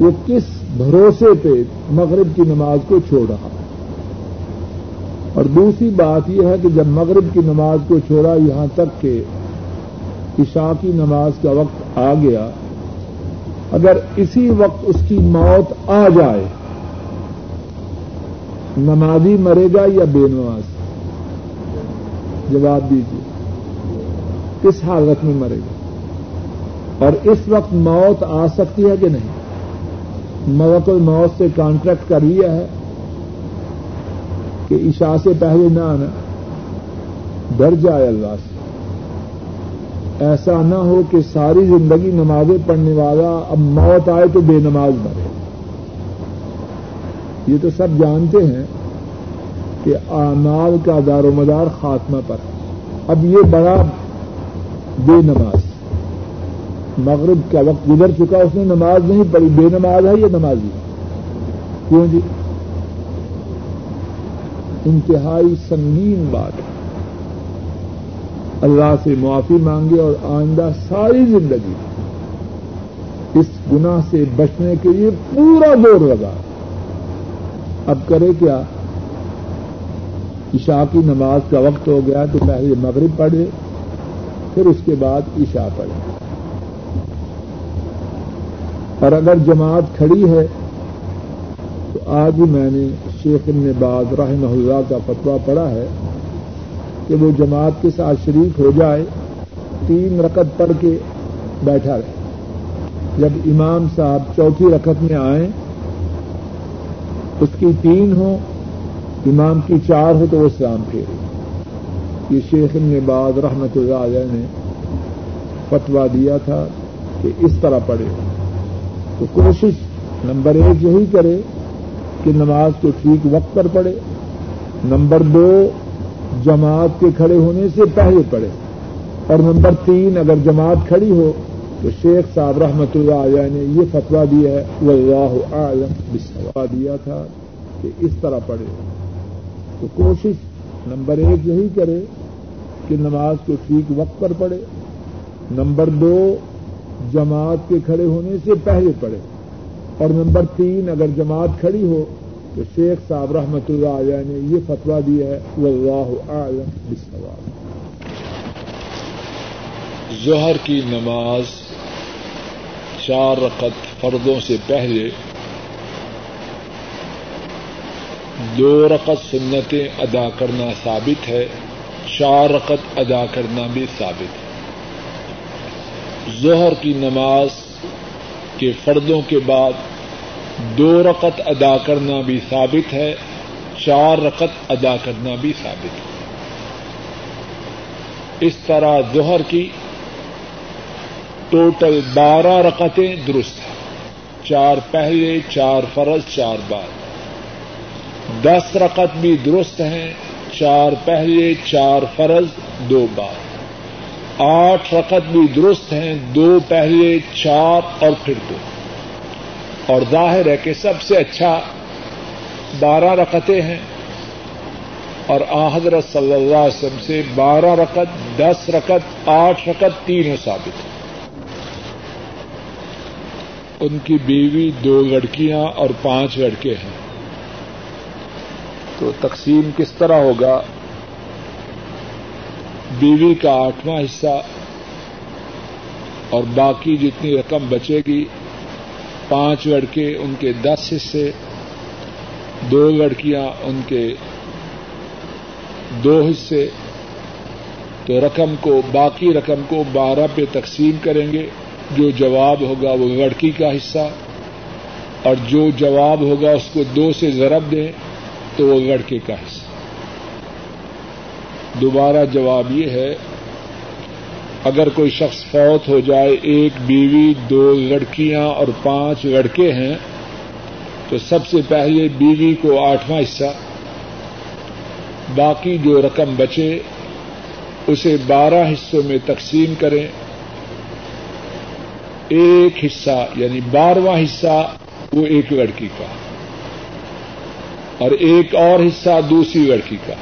وہ کس بھروسے پہ مغرب کی نماز کو چھوڑ رہا؟ اور دوسری بات یہ ہے کہ جب مغرب کی نماز کو چھوڑا، یہاں تک کہ عشاء کی نماز کا وقت آ گیا۔ اگر اسی وقت اس کی موت آ جائے، نمازی مرے گا یا بے نماز؟ جواب دیجیے کس حالت میں مرے گا۔ اور اس وقت موت آ سکتی ہے کہ نہیں؟ موت الموت سے کانٹریکٹ کر لیا ہے کہ عشاء سے پہلے نہ آنا۔ ڈر جائے اللہ سے۔ ایسا نہ ہو کہ ساری زندگی نمازیں پڑھنے والا اب موت آئے تو بے نماز مرے۔ یہ تو سب جانتے ہیں۔ کہ اعمال کا دار و مدار خاتمہ پر۔ اب یہ بڑا بے نماز۔ مغرب کا وقت گزر چکا، اس نے نماز نہیں پڑھی بے نماز ہے یہ نمازی۔ کیوں جی؟ انتہائی سنگین بات۔ ہے اللہ سے معافی مانگے اور آئندہ ساری زندگی اس گناہ سے بچنے کے لیے پورا دور لگا۔ اب کرے کیا؟ عشاء کی نماز کا وقت ہو گیا تو پہلے مغرب پڑھے، پھر اس کے بعد عشاء پڑھے۔ اور اگر جماعت کھڑی ہے، تو آج ہی میں نے شیخ ابن باز رحمہ اللہ کا فتوا پڑا ہے کہ وہ جماعت کے ساتھ شریک ہو جائے، تین رکت پڑھ کے بیٹھا رہے۔ جب امام صاحب چوتھی رکت میں آئیں، اس کی تین ہو امام کی چار ہو تو وہ سلام پھیرے یہ شیخ ابن باز رحمت اللہ علیہ نے فتوا دیا تھا کہ اس طرح پڑھے۔ تو کوشش نمبر ایک یہی کرے کہ نماز کو ٹھیک وقت پر پڑھے۔ نمبر دو، جماعت کے کھڑے ہونے سے پہلے پڑھے۔ اور نمبر تین، اگر جماعت کھڑی ہو تو شیخ صاحب رحمت اللہ علیہ نے یہ فتوا دیا ہے وہ اللہ عالم بسوا دیا تھا کہ اس طرح پڑھے۔ تو کوشش نمبر ایک یہی کرے کہ نماز کو ٹھیک وقت پر پڑھے۔ نمبر دو، جماعت کے کھڑے ہونے سے پہلے پڑھے۔ اور نمبر تین، اگر جماعت کھڑی ہو تو شیخ صاحب رحمت اللہ علیہ نے یہ فتوا دیا ہے وہ اللہ عالم بسوال ظہر کی نماز چار رقط فردوں سے پہلے دو رقط سنتیں ادا کرنا ثابت ہے، چار رقط ادا کرنا بھی ثابت ہے۔ ظہر کی نماز کے فردوں کے بعد دو رقط ادا کرنا بھی ثابت ہے، چار رقط ادا کرنا بھی ثابت ہے۔ اس طرح ظہر کی ٹوٹل بارہ رقطیں درست ہیں۔ چار پہلے، چار فرض، چار بعد۔ دس رقط بھی درست ہیں، چار پہلے، چار فرض، دو بعد۔ آٹھ رقط بھی درست ہیں، دو پہلے، چار اور پھر دو۔ اور ظاہر ہے کہ سب سے اچھا بارہ رقطیں ہیں۔ اور حضرت صلی اللہ علیہ وسلم سے بارہ رقط، دس رقط، آٹھ رقط، تینوں ثابت ہیں۔ ان کی بیوی دو لڑکیاں اور پانچ لڑکے ہیں۔ تو تقسیم کس طرح ہوگا؟ بیوی کا آٹھواں حصہ اور باقی جتنی رقم بچے گی، پانچ لڑکے ان کے دس حصے، دو لڑکیاں ان کے دو حصے، تو رقم کو، باقی رقم کو بارہ پہ تقسیم کریں گے۔ جو جواب ہوگا وہ لڑکی کا حصہ، اور جو جواب ہوگا اس کو دو سے ضرب دیں۔ تو وہ لڑکے کا حصہ دوبارہ جواب یہ ہے، اگر کوئی شخص فوت ہو جائے، ایک بیوی، دو لڑکیاں اور پانچ لڑکے ہیں، تو سب سے پہلے بیوی کو آٹھواں حصہ، باقی جو رقم بچے، اسے بارہ حصوں میں تقسیم کریں۔ ایک حصہ یعنی بارہواں حصہ، وہ ایک لڑکی کا۔ اور ایک اور حصہ دوسری لڑکی کا۔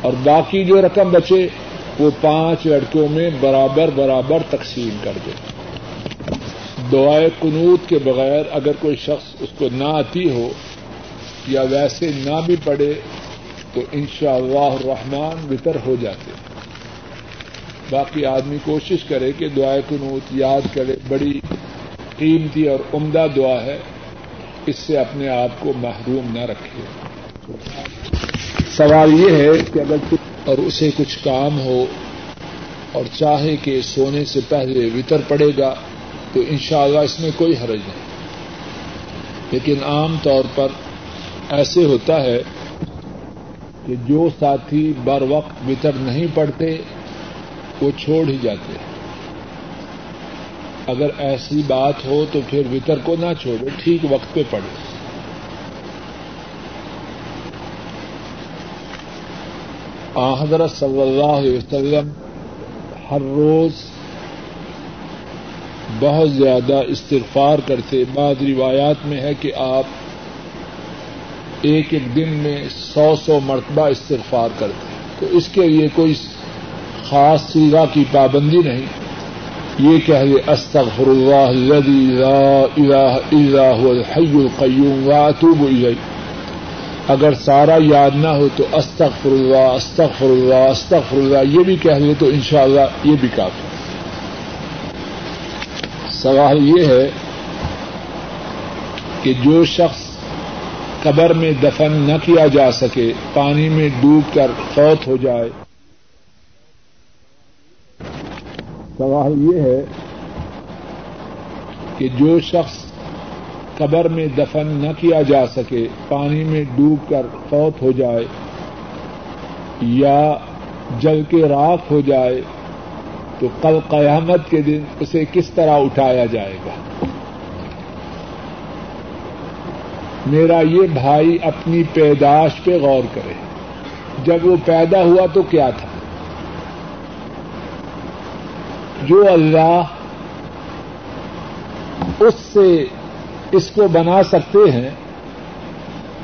اور باقی جو رقم بچے، وہ پانچ لڑکوں میں برابر برابر تقسیم کر دے۔ دعائے قنوت کے بغیر اگر کوئی شخص اس کو نہ آتی ہو یا ویسے نہ بھی پڑے تو ان شاء اللہ بتر ہو جاتے۔ باقی آدمی کوشش کرے کہ دعائے قنوت یاد کرے۔ بڑی قیمتی اور عمدہ دعا ہے۔ اس سے اپنے آپ کو محروم نہ رکھے۔ سوال یہ ہے کہ اگر اور اسے کچھ کام ہو اور چاہے کہ سونے سے پہلے وطر پڑے گا، تو انشاءاللہ اس میں کوئی حرج نہیں۔ لیکن عام طور پر ایسے ہوتا ہے کہ جو ساتھی بر وقت وطر نہیں پڑتے، وہ چھوڑ ہی جاتے ہیں۔ اگر ایسی بات ہو تو پھر وطر کو نہ چھوڑے ٹھیک وقت پہ پڑے حضرت صلی اللہ علیہ وسلم ہر روز بہت زیادہ استغفار کرتے۔ بعض روایات میں ہے کہ آپ ایک ایک دن میں سو سو مرتبہ استغفار کرتے۔ تو اس کے لیے کوئی خاص سیگا کی پابندی نہیں۔ یہ کہہ دے استغفر اللہ الذي لا الہ الا هو الحي القیوم واتوب الیہ۔ اگر سارا یاد نہ ہو تو استغفر اللہ استغفر اللہ استغفر اللہ یہ بھی کہہ دے تو انشاءاللہ یہ بھی کافی۔ سوال یہ ہے کہ جو شخص قبر میں دفن نہ کیا جا سکے، پانی میں ڈوب کر فوت ہو جائے سوال یہ ہے کہ جو شخص قبر میں دفن نہ کیا جا سکے، پانی میں ڈوب کر فوت ہو جائے یا جل کے راک ہو جائے، تو کل قیامت کے دن اسے کس طرح اٹھایا جائے گا؟ میرا یہ بھائی اپنی پیداش پہ غور کرے۔ جب وہ پیدا ہوا تو کیا تھا؟ جو اللہ اس سے اس کو بنا سکتے ہیں،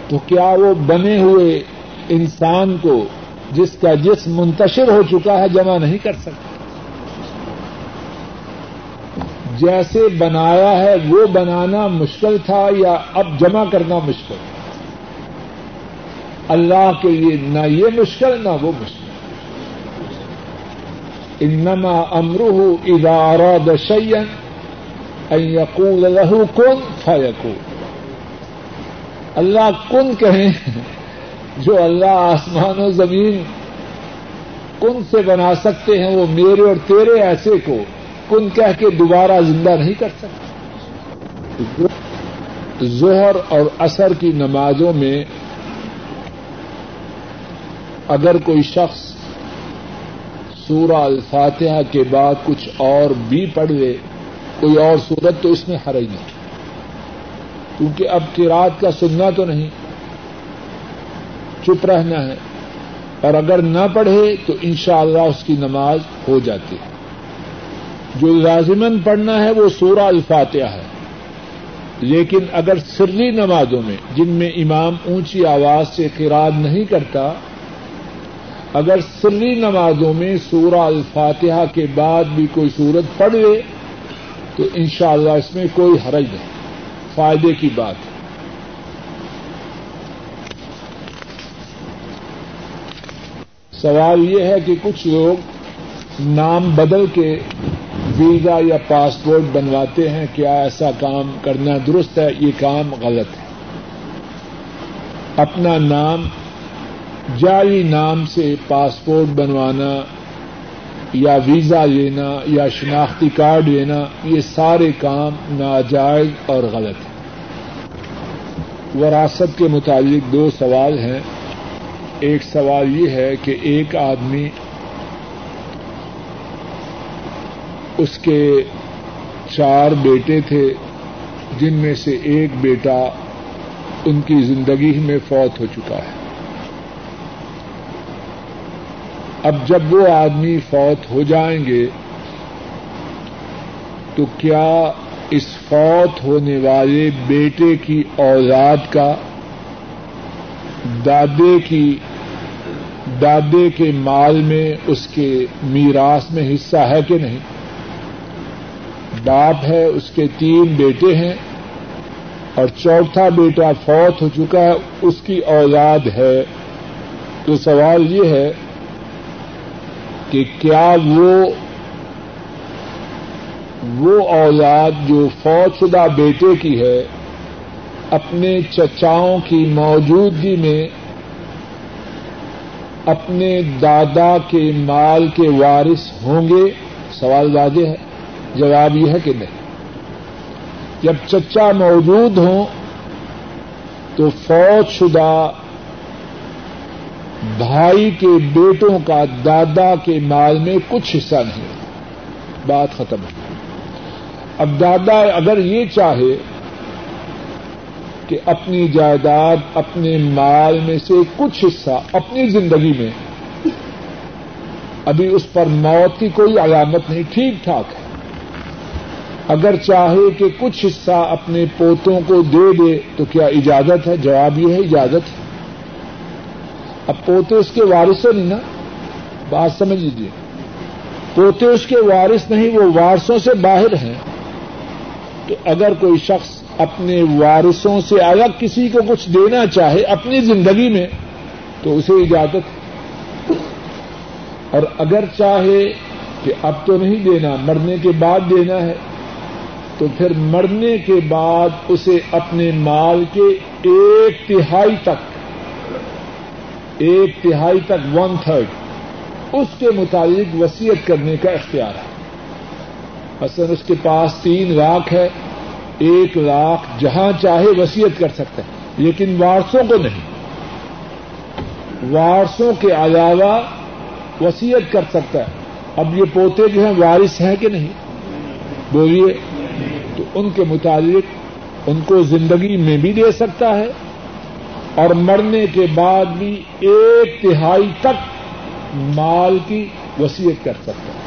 تو کیا وہ بنے ہوئے انسان کو جس کا جسم منتشر ہو چکا ہے، جمع نہیں کر سکتے جیسے بنایا ہے، وہ بنانا مشکل تھا یا اب جمع کرنا مشکل؟ تھا اللہ کے لیے نہ یہ مشکل، نہ وہ مشکل۔ انما امرہ اذا اراد شيئا ان يقول له كن فيكون. اللہ کن کہیں، جو اللہ آسمان و زمین کن سے بنا سکتے ہیں، وہ میرے اور تیرے ایسے کو کن کہہ کے دوبارہ زندہ نہیں کر سکتے۔ ظہر اور اثر کی نمازوں میں اگر کوئی شخص سورہ الفاتحہ کے بعد کچھ اور بھی پڑھ لے، کوئی اور صورت تو اس میں حرج نہیں۔ کیونکہ اب کی رات کا سننا تو نہیں، چپ رہنا ہے۔ اور اگر نہ پڑھے تو انشاءاللہ اللہ اس کی نماز ہو جاتی ہے۔ جو لازمن پڑھنا ہے وہ سورہ الفاتحہ ہے۔ لیکن اگر سری نمازوں میں، جن میں امام اونچی آواز سے قراد نہیں کرتا اگر سری نمازوں میں سورہ الفاتحہ کے بعد بھی کوئی سورت پڑھ لے، تو انشاءاللہ اس میں کوئی حرج نہیں۔ فائدے کی بات۔ ہے سوال یہ ہے کہ کچھ لوگ نام بدل کے ویزا یا پاسپورٹ بنواتے ہیں، کیا ایسا کام کرنا درست ہے؟ یہ کام غلط ہے۔ اپنا نام جعلی نام سے پاسپورٹ بنوانا یا ویزا لینا یا شناختی کارڈ لینا، یہ سارے کام ناجائز اور غلط ہیں۔ وراثت کے متعلق دو سوال ہیں۔ ایک سوال یہ ہے کہ ایک آدمی اس کے چار بیٹے تھے، جن میں سے ایک بیٹا ان کی زندگی میں فوت ہو چکا ہے۔ اب جب وہ آدمی فوت ہو جائیں گے، تو کیا اس فوت ہونے والے بیٹے کی اولاد کا، دادے کی، دادے کے مال میں اس کے میراث میں حصہ ہے کہ نہیں؟ باپ ہے، اس کے تین بیٹے ہیں، اور چوتھا بیٹا فوت ہو چکا ہے، اس کی اولاد ہے۔ تو سوال یہ ہے کہ کیا وہ وہ اولاد جو فوج شدہ بیٹے کی ہے، اپنے چچاؤں کی موجودگی میں، اپنے دادا کے مال کے وارث ہوں گے؟ سوال واضح ہے، جواب یہ ہے کہ نہیں۔ جب چچا موجود ہوں تو فوج شدہ بھائی کے بیٹوں کا دادا کے مال میں کچھ حصہ نہیں۔ بات ختم ہے۔ اب دادا اگر یہ چاہے کہ اپنی جائیداد، اپنے مال میں سے کچھ حصہ اپنی زندگی میں، ابھی اس پر موت کی کوئی علامت نہیں، ٹھیک ٹھاک ہے۔ اگر چاہے کہ کچھ حصہ اپنے پوتوں کو دے دے تو کیا اجازت ہے؟ جواب یہ ہے، اجازت ہے۔ اب پوتے اس کے وارث نہیں نا؟ بات سمجھ لیجیے پوتے اس کے وارث نہیں، وہ وارثوں سے باہر ہیں۔ تو اگر کوئی شخص اپنے وارثوں سے الگ کسی کو کچھ دینا چاہے اپنی زندگی میں، تو اسے اجازت۔ اور اگر چاہے کہ اب تو نہیں دینا، مرنے کے بعد دینا ہے، تو پھر مرنے کے بعد اسے اپنے مال کے ایک تہائی تک ایک تہائی تک ون تھرڈ اس کے مطابق وسیعت کرنے کا اختیار ہے۔ مثلاً اس کے پاس تین لاکھ ہے، ایک لاکھ جہاں چاہے وسیعت کر سکتا ہے لیکن وارسوں کو نہیں۔ وارسوں کے علاوہ وسیعت کر سکتا ہے۔ اب یہ پوتے جو ہیں، وارث ہیں کہ نہیں؟ بولیے، تو ان کے مطابق ان کو زندگی میں بھی دے سکتا ہے اور مرنے کے بعد بھی ایک تہائی تک مال کی وسیعت کر سکتا ہے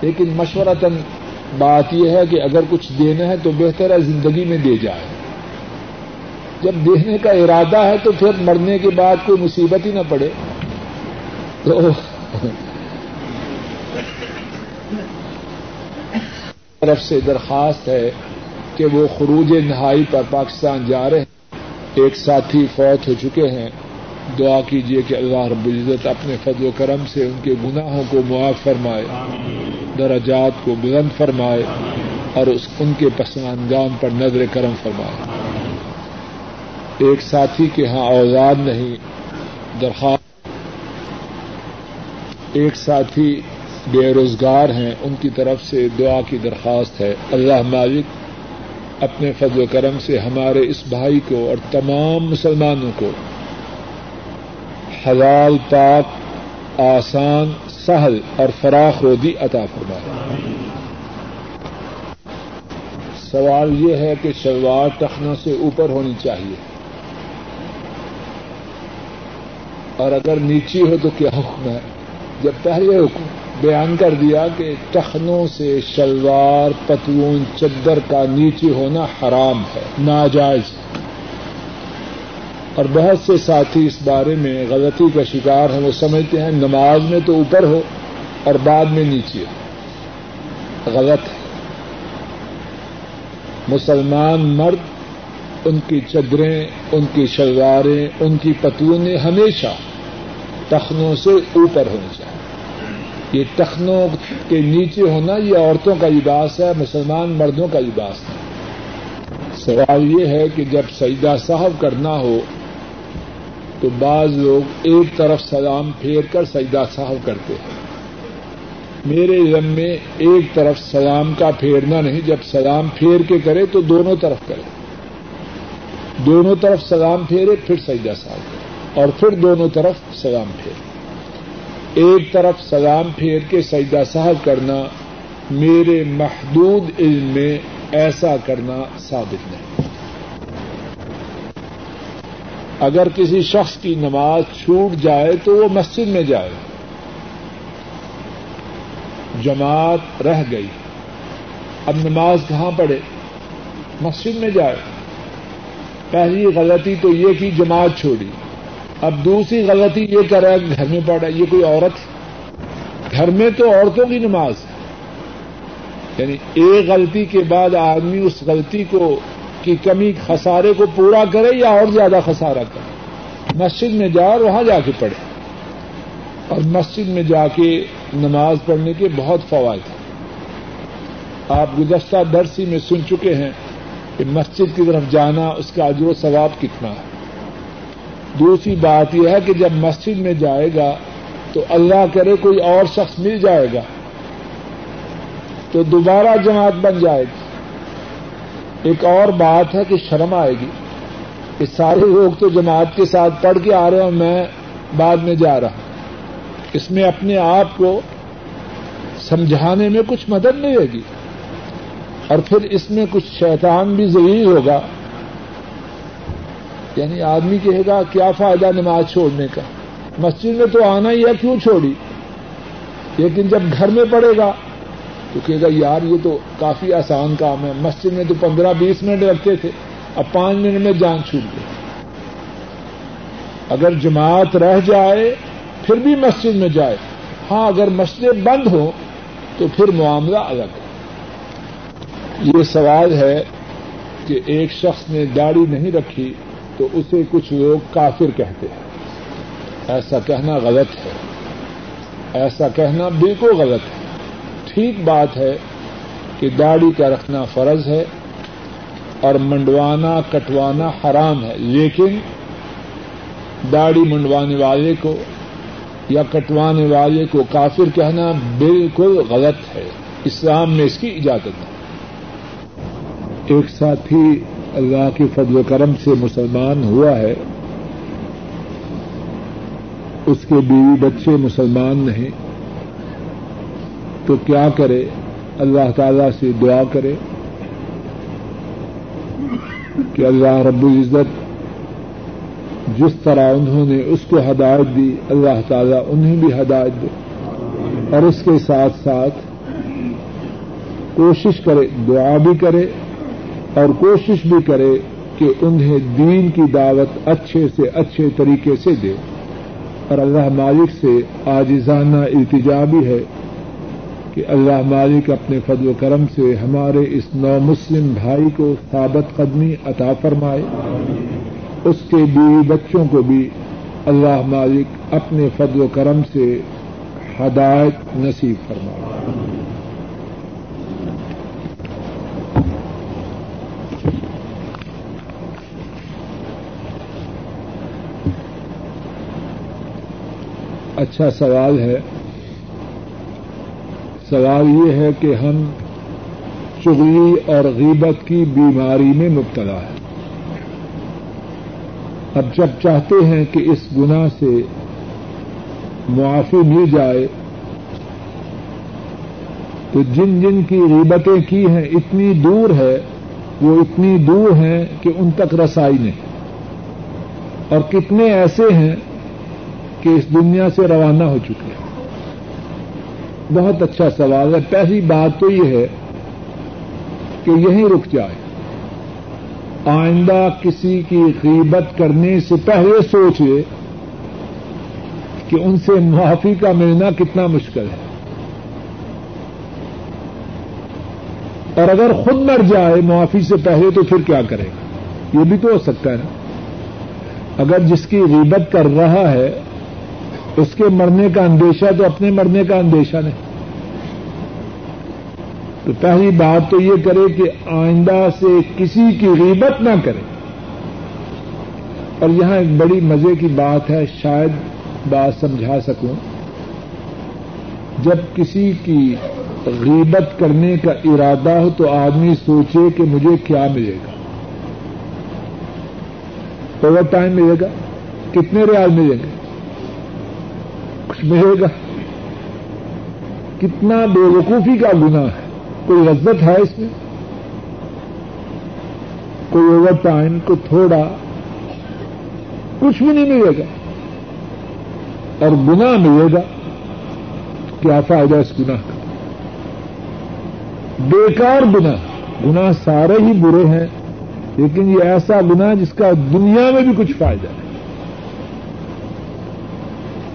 لیکن مشورتاً بات یہ ہے کہ اگر کچھ دینا ہے تو بہتر ہے زندگی میں دے جائے۔ جب دینے کا ارادہ ہے تو پھر مرنے کے بعد کوئی مصیبت ہی نہ پڑے۔ تو طرف سے درخواست ہے کہ وہ خروج نہائی پر پاکستان جا رہے ہیں۔ ایک ساتھی فوت ہو چکے ہیں۔ دعا کیجیے کہ اللہ رب العزت اپنے فضل و کرم سے ان کے گناہوں کو معاف فرمائے، درجات کو بلند فرمائے اور اس ان کے پسمانگام پر نظر کرم فرمائے۔ ایک ساتھی کے ہاں اوزاد نہیں، درخواست۔ ایک ساتھی بے روزگار ہیں، ان کی طرف سے دعا کی درخواست ہے۔ اللہ مالک اپنے فضل و کرم سے ہمارے اس بھائی کو اور تمام مسلمانوں کو حلال، پاک، آسان، سہل اور فراخ رودی عطا فرمائے۔ سوال یہ ہے کہ شلوار ٹخنوں سے اوپر ہونی چاہیے۔ اور اگر نیچی ہو تو کیا حکم ہے؟ جب پہلے حکم۔ بیان کر دیا کہ ٹخنوں سے شلوار، پتلون، چدر کا نیچے ہونا حرام ہے، ناجائز۔ اور بہت سے ساتھی اس بارے میں غلطی کا شکار ہیں، وہ سمجھتے ہیں نماز میں تو اوپر ہو اور بعد میں نیچے ہو۔ غلط ہے۔ مسلمان مرد، ان کی چدریں، ان کی شلواریں، ان کی پتلونیں ہمیشہ تخنوں سے اوپر ہونی چاہیے۔ یہ تخنوں کے نیچے ہونا یہ عورتوں کا لباس ہے، مسلمان مردوں کا لباس ہے۔ سوال یہ ہے کہ جب سجدہ صاحب کرنا ہو تو بعض لوگ ایک طرف سلام پھیر کر سجدہ صاحب کرتے ہیں۔ میرے علم میں ایک طرف سلام کا پھیرنا نہیں، جب سلام پھیر کے کرے تو دونوں طرف کرے۔ دونوں طرف سلام پھیرے، پھر سجدہ صاحب کرے۔ اور پھر دونوں طرف سلام پھیرے۔ ایک طرف سلام پھیر کے سجدہ صاحب کرنا، میرے محدود علم میں ایسا کرنا ثابت نہیں۔ اگر کسی شخص کی نماز چھوٹ جائے تو وہ مسجد میں جائے۔ جماعت رہ گئی۔ اب نماز کہاں پڑے مسجد میں جائے۔ پہلی غلطی تو یہ کی جماعت چھوڑی۔ اب دوسری غلطی یہ کر رہا ہے کہ گھر میں پڑھ رہا ہے، یہ کوئی عورت گھر میں تو عورتوں کی نماز ہے۔ یعنی ایک غلطی کے بعد آدمی اس غلطی کو، کی کمی، خسارے کو پورا کرے یا اور زیادہ خسارہ کرے؟ مسجد میں جا اور وہاں جا کے پڑھے۔ اور مسجد میں جا کے نماز پڑھنے کے بہت فوائد ہیں۔ آپ گزشتہ درسی میں سن چکے ہیں کہ مسجد کی طرف جانا، اس کا اجر و ثواب کتنا ہے۔ دوسری بات یہ ہے کہ جب مسجد میں جائے گا تو اللہ کرے کوئی اور شخص مل جائے گا تو دوبارہ جماعت بن جائے گی۔ ایک اور بات ہے کہ شرم آئے گی۔ کہ سارے لوگ تو جماعت کے ساتھ پڑھ کے آ رہے ہیں میں بعد میں جا رہا ہوں۔ اس میں اپنے آپ کو سمجھانے میں کچھ مدد ملے گی اور پھر اس میں کچھ شیطان بھی ضروری ہوگا۔ یعنی آدمی کہے گا کیا فائدہ نماز چھوڑنے کا؟ مسجد میں تو آنا ہی ہے، کیوں چھوڑی؟ لیکن جب گھر میں پڑے گا تو کہے گا، یار یہ تو کافی آسان کام ہے۔ مسجد میں تو پندرہ بیس منٹ رکھتے تھے، اب پانچ منٹ میں جان چھوٹ گئی۔ اگر جماعت رہ جائے، پھر بھی مسجد میں جائے۔ ہاں اگر مسجد بند ہو تو پھر معاملہ الگ ہے۔ یہ سوال ہے کہ ایک شخص نے داڑھی نہیں رکھی تو اسے کچھ لوگ کافر کہتے ہیں۔ ایسا کہنا غلط ہے۔ ایسا کہنا بالکل غلط ہے۔ ٹھیک بات ہے کہ داڑھی کا رکھنا فرض ہے اور منڈوانا، کٹوانا حرام ہے۔ لیکن داڑھی منڈوانے والے کو یا کٹوانے والے کو کافر کہنا بالکل غلط ہے۔ اسلام میں اس کی اجازت ہے۔ ایک ساتھی اللہ کے فضل و کرم سے مسلمان ہوا ہے، اس کے بیوی بچے مسلمان نہیں، تو کیا کرے؟ اللہ تعالی سے دعا کرے کہ اللہ رب العزت جس طرح انہوں نے اس کو ہدایت دی، اللہ تعالیٰ انہیں بھی ہدایت دے۔ اور اس کے ساتھ ساتھ کوشش کرے، دعا بھی کرے اور کوشش بھی کرے کہ انہیں دین کی دعوت اچھے سے اچھے طریقے سے دے۔ اور اللہ مالک سے آجزانہ التجا بھی ہے کہ اللہ مالک اپنے فضل و کرم سے ہمارے اس نو مسلم بھائی کو ثابت قدمی عطا فرمائے۔ اس کے بیوی بچوں کو بھی اللہ مالک اپنے فضل و کرم سے ہدایت نصیب فرما اچھا سوال ہے۔ سوال یہ ہے کہ ہم چغلی اور غیبت کی بیماری میں مبتلا ہے اب جب چاہتے ہیں کہ اس گنا سے معافی مل جائے، تو جن جن کی غیبتیں کی ہیں، اتنی دور ہے، وہ اتنی دور ہیں کہ ان تک رسائی نہیں۔ اور کتنے ایسے ہیں کہ اس دنیا سے روانہ ہو چکے ہیں۔ بہت اچھا سوال ہے۔ پہلی بات تو یہ ہے کہ یہیں رک جائے۔ آئندہ کسی کی غیبت کرنے سے پہلے سوچے کہ ان سے معافی کا ملنا کتنا مشکل ہے۔ اور اگر خود مر جائے معافی سے پہلے تو پھر کیا کرے گا؟ یہ بھی تو ہو سکتا ہے نا۔ اگر جس کی غیبت کر رہا ہے اس کے مرنے کا اندیشہ تو اپنے مرنے کا اندیشہ نہیں۔ تو پہلی بات تو یہ کرے کہ آئندہ سے کسی کی غیبت نہ کرے۔ اور یہاں ایک بڑی مزے کی بات ہے، شاید بات سمجھا سکوں۔ جب کسی کی غیبت کرنے کا ارادہ ہو تو آدمی سوچے کہ مجھے کیا ملے گا۔ اوور ٹائم ملے گا؟ کتنے ریال ملیں گے؟ ملے گا کتنا بے وقوفی کا گنا ہے۔ کوئی لذت ہے اس میں؟ کوئی اوور ٹائم کو تھوڑا، کچھ بھی نہیں ملے گا۔ اور گنا ملے گا کیا فائدہ اس گنا کا۔ بیکار گنا گنا سارے ہی برے ہیں، لیکن یہ ایسا گنا جس کا دنیا میں بھی کچھ فائدہ ہے۔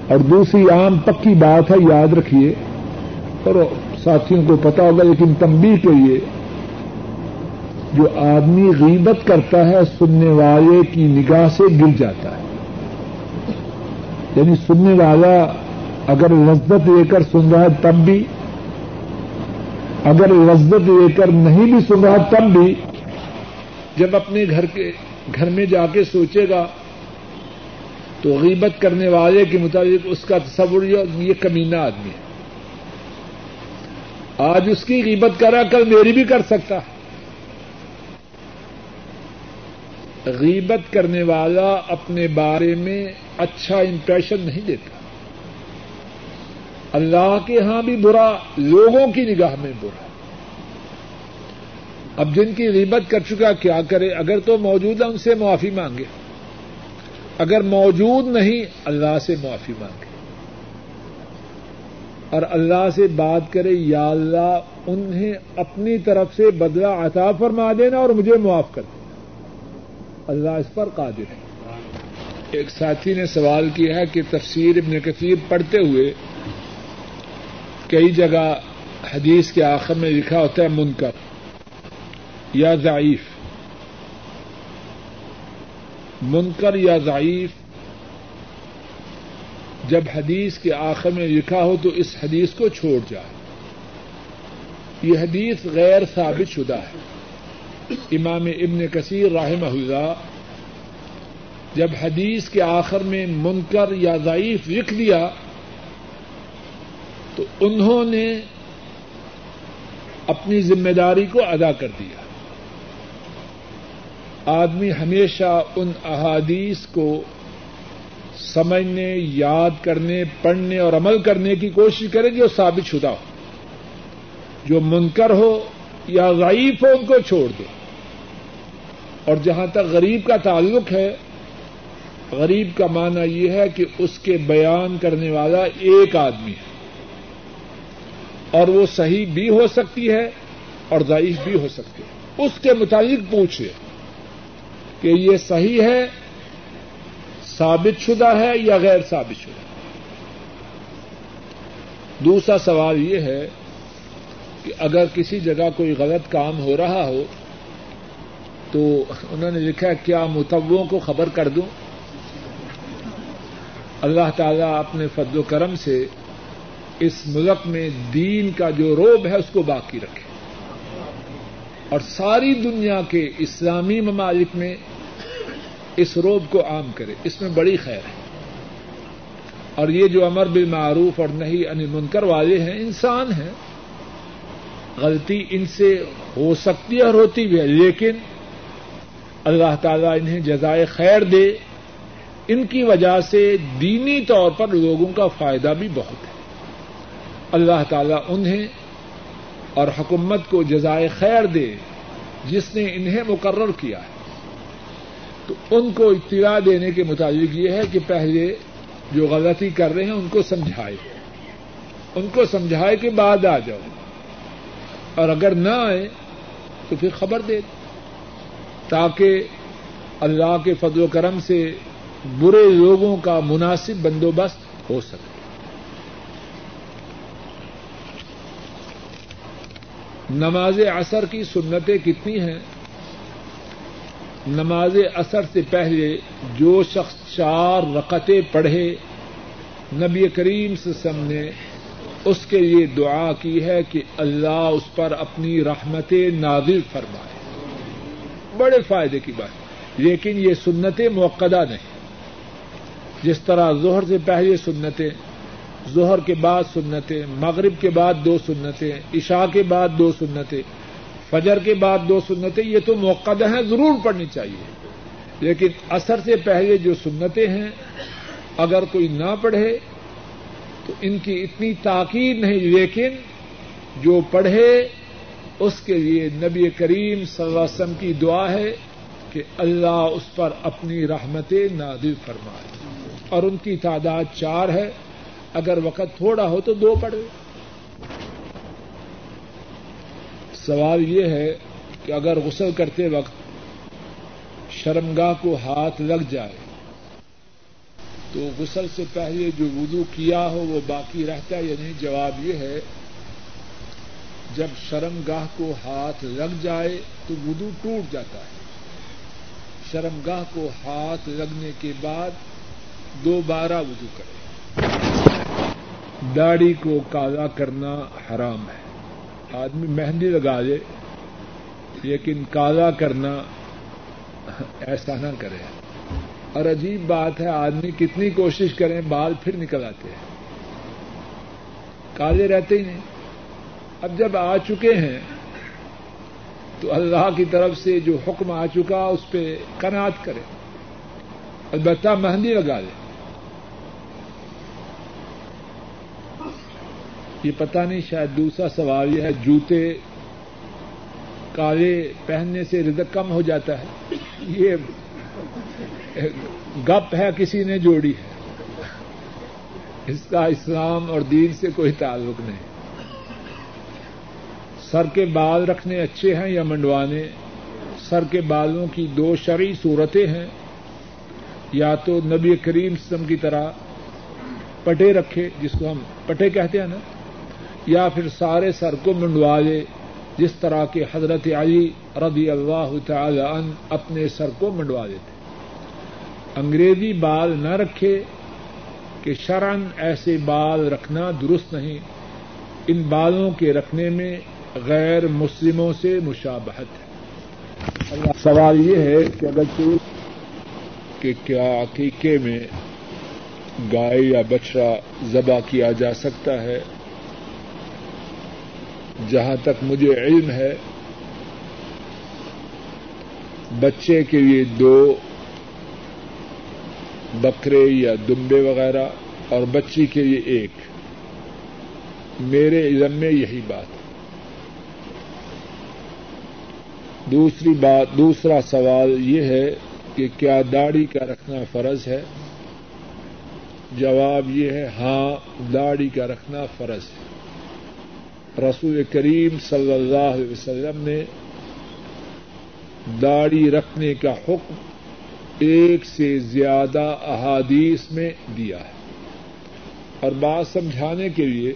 اور دوسری عام پکی بات ہے، یاد رکھیے۔ اور ساتھیوں کو پتا ہوگا، لیکن تمبی کے لیے جو آدمی غیبت کرتا ہے، سننے والے کی نگاہ سے گر جاتا ہے۔ یعنی سننے والا اگر لذت لے کر سن رہا ہے، تب بھی۔ اگر لذت لے کر نہیں بھی سن رہا، تب بھی۔ جب اپنے گھر کے، گھر میں جا کے سوچے گا تو غیبت کرنے والے کے مطابق اس کا تصور یہ کمینہ آدمی ہے۔ آج اس کی قیمت کرا کل میری بھی کر سکتا۔ غیبت کرنے والا اپنے بارے میں اچھا امپریشن نہیں دیتا۔ اللہ کے ہاں بھی برا، لوگوں کی نگاہ میں برا۔ اب جن کی غیبت کر چکا کیا کرے؟ اگر تو موجود ان سے معافی مانگے۔ اگر موجود نہیں، اللہ سے معافی مانگے۔ اور اللہ سے بات کرے، یا اللہ، انہیں اپنی طرف سے بدلا عطا فرما دینا اور مجھے معاف کر دینا۔ اللہ اس پر قادر ہے۔ ایک ساتھی نے سوال کیا ہے کہ تفسیر ابن کثیر پڑھتے ہوئے کئی جگہ حدیث کے آخر میں لکھا ہوتا ہے منکر یا ضعیف۔ منکر یا ضعیف۔ جب حدیث کے آخر میں لکھا ہو تو اس حدیث کو چھوڑ جائے یہ حدیث غیر ثابت شدہ ہے۔ امام ابن کثیر رحمہ اللہ جب حدیث کے آخر میں منکر یا ضعیف لکھ دیا تو انہوں نے اپنی ذمہ داری کو ادا کر دیا۔ آدمی ہمیشہ ان احادیث کو سمجھنے، یاد کرنے، پڑھنے اور عمل کرنے کی کوشش کرے جو ثابت شدہ ہو۔ جو منکر ہو یا غریب ہو ان کو چھوڑ دے۔ اور جہاں تک غریب کا تعلق ہے، غریب کا معنی یہ ہے کہ اس کے بیان کرنے والا ایک آدمی ہے۔ اور وہ صحیح بھی ہو سکتی ہے اور ضعیف بھی ہو سکتی ہے۔ اس کے متعلق پوچھے کہ یہ صحیح ہے، ثابت شدہ ہے یا غیر ثابت شدہ؟ دوسرا سوال یہ ہے کہ اگر کسی جگہ کوئی غلط کام ہو رہا ہو، تو انہوں نے لکھا کیا متووں کو خبر کر دوں؟ اللہ تعالیٰ اپنے فضل و کرم سے اس ملک میں دین کا جو روب ہے، اس کو باقی رکھے۔ اور ساری دنیا کے اسلامی ممالک میں اس روب کو عام کرے، اس میں بڑی خیر ہے۔ اور یہ جو امر بالمعروف اور نہیں ان منکر والے ہیں، انسان ہیں۔ غلطی ان سے ہو سکتی ہے اور ہوتی بھی ہے، لیکن اللہ تعالیٰ انہیں جزائے خیر دے۔ ان کی وجہ سے دینی طور پر لوگوں کا فائدہ بھی بہت ہے۔ اللہ تعالیٰ انہیں اور حکومت کو جزائے خیر دے، جس نے انہیں مقرر کیا ہے۔ تو ان کو اطلاع دینے کے مطابق یہ ہے کہ پہلے جو غلطی کر رہے ہیں، ان کو سمجھائے۔ ان کو سمجھائے کہ بعد آ جاؤ۔ اور اگر نہ آئے، تو پھر خبر دے۔ تاکہ اللہ کے فضل و کرم سے برے لوگوں کا مناسب بندوبست ہو سکے۔ نماز اثر کی سنتیں کتنی ہیں؟ نماز اثر سے پہلے جو شخص چار رقطیں پڑھے، نبی کریم سسم نے اس کے لیے دعا کی ہے کہ اللہ اس پر اپنی رحمت نازل فرمائے۔ بڑے فائدے کی بات لیکن یہ سنتیں موقع نہیں۔ جس طرح ظہر سے پہلے سنتیں، ظہر کے بعد سنتیں، مغرب کے بعد دو سنتیں، عشاء کے بعد دو سنتیں فجر کے بعد دو سنتیں، یہ تو موقع ہیں، ضرور پڑھنی چاہیے۔ لیکن اثر سے پہلے جو سنتیں ہیں، اگر کوئی نہ پڑھے، تو ان کی اتنی تاکید نہیں، لیکن جو پڑھے، اس کے لیے نبی کریم صلی اللہ علیہ وسلم کی دعا ہے کہ اللہ اس پر اپنی رحمت نادر فرمائے۔ اور ان کی تعداد چار ہے، اگر وقت تھوڑا ہو تو دو پڑے سوال یہ ہے کہ اگر غسل کرتے وقت شرمگاہ کو ہاتھ لگ جائے تو غسل سے پہلے جو وضو کیا ہو وہ باقی رہتا ہے یعنی جواب یہ ہے جب شرمگاہ کو ہاتھ لگ جائے تو وضو ٹوٹ جاتا ہے۔ شرمگاہ کو ہاتھ لگنے کے بعد دوبارہ وضو کرے داڑھی کو کالا کرنا حرام ہے۔ آدمی مہندی لگا لے لیکن کالا کرنا ایسا نہ کرے۔ اور عجیب بات ہے، آدمی کتنی کوشش کریں، بال پھر نکل آتے ہیں۔ کالے رہتے ہی نہیں۔ اب جب آ چکے ہیں، تو اللہ کی طرف سے جو حکم آ چکا، اس پہ کناٹ کرے البتہ مہندی لگا لے یہ پتا نہیں، شاید دوسرا سوال یہ ہے، جوتے کالے پہننے سے رزق کم ہو جاتا ہے۔ یہ گپ ہے، کسی نے جوڑی ہے۔ اس کا اسلام اور دین سے کوئی تعلق نہیں۔ سر کے بال رکھنے اچھے ہیں یا منڈوانے؟ سر کے بالوں کی دو شرعی صورتیں ہیں۔ یا تو نبی کریم سم کی طرح پٹے رکھے، جس کو ہم پٹے کہتے ہیں نا۔ یا پھر سارے سر کو منڈوا لے جس طرح کے حضرت علی رضی اللہ تعالی عنہ اپنے سر کو منڈوا دیتے۔ انگریزی بال نہ رکھے کہ شرن ایسے بال رکھنا درست نہیں۔ ان بالوں کے رکھنے میں غیر مسلموں سے مشابہت ہے۔ سوال یہ ہے کہ اگر کہ کیا عقیقے میں گائے یا بچڑا ذبح کیا جا سکتا ہے؟ جہاں تک مجھے علم ہے، بچے کے لیے دو، بکرے یا دمبے وغیرہ، اور بچی کے لیے ایک۔ میرے علم میں یہی بات۔ دوسری بات، دوسرا سوال یہ ہے کہ کیا داڑھی کا رکھنا فرض ہے؟ جواب یہ ہے ہاں داڑھی کا رکھنا فرض ہے۔ رسول کریم صلی اللہ علیہ وسلم نے داڑھی رکھنے کا حکم ایک سے زیادہ احادیث میں دیا ہے۔ اور بات سمجھانے کے لیے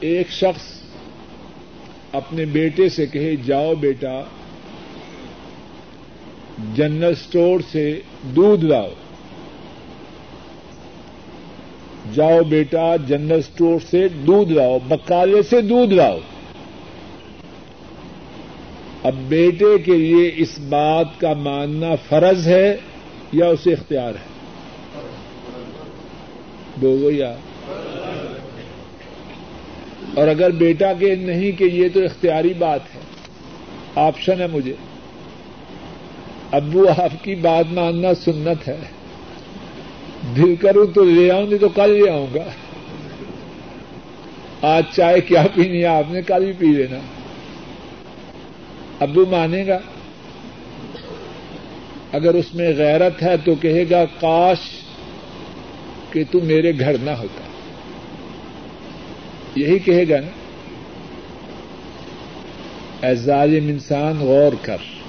ایک شخص اپنے بیٹے سے کہے، جاؤ بیٹا، جنرل اسٹور سے دودھ لاؤ۔ جاؤ بیٹا جنرل اسٹور سے دودھ لاؤ بکالے سے دودھ لاؤ۔ اب بیٹے کے لیے اس بات کا ماننا فرض ہے یا اسے اختیار ہے؟ بولو یا۔ اور اگر بیٹا کے نہیں کہ یہ تو اختیاری بات ہے، آپشن ہے مجھے۔ ابو آپ کی بات ماننا سنت ہے۔ دل کروں تو لے آؤں، نہیں تو کل لے آؤں گا۔ آج چائے کیا پینی ہے؟ آپ نے کل بھی پی لینا۔ ابو مانے گا، اگر اس میں غیرت ہے تو کہے گا، کاش کہ تم میرے گھر نہ ہوتا۔ یہی کہے گا نا۔ اے ظالم انسان، غور کر۔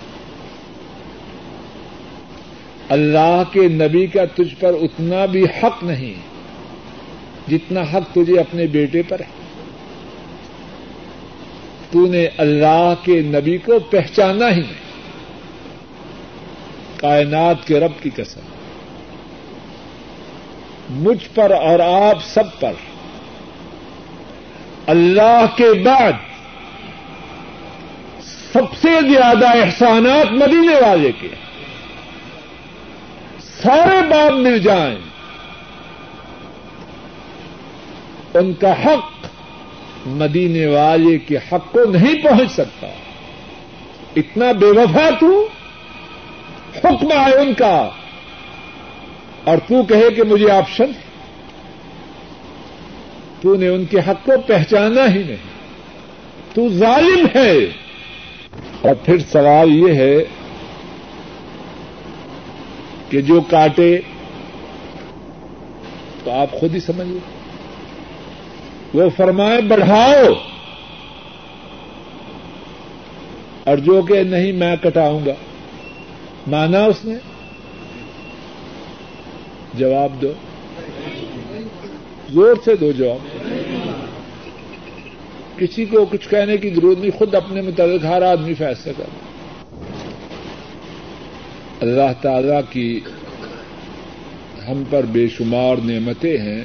اللہ کے نبی کا تجھ پر اتنا بھی حق نہیں جتنا حق تجھے اپنے بیٹے پر ہے۔ تو نے اللہ کے نبی کو پہچانا ہی نہیں۔ کائنات کے رب کی قسم۔ مجھ پر اور آپ سب پر۔ اللہ کے بعد سب سے زیادہ احسانات مدینے والے کے۔ ہیں سارے باپ مل جائیں۔ ان کا حق مدینے والے کے حق کو نہیں پہنچ سکتا۔ اتنا بے وفا تو حکم ہے ان کا۔ اور تو کہے کہ مجھے آپشن تو نے ان کے حق کو پہچانا ہی نہیں۔ تو ظالم ہے۔ اور پھر سوال یہ ہے کہ جو کاٹے تو آپ خود ہی سمجھیے۔ وہ فرمائے، بڑھاؤ۔ اور جو کہ نہیں، میں کٹاؤں گا۔ مانا اس نے؟ جواب دو۔ زور سے دو جواب۔ کسی کو کچھ کہنے کی ضرورت نہیں، خود اپنے متعلق ہر آدمی فیصلہ کر اللہ تعالی کی ہم پر بے شمار نعمتیں ہیں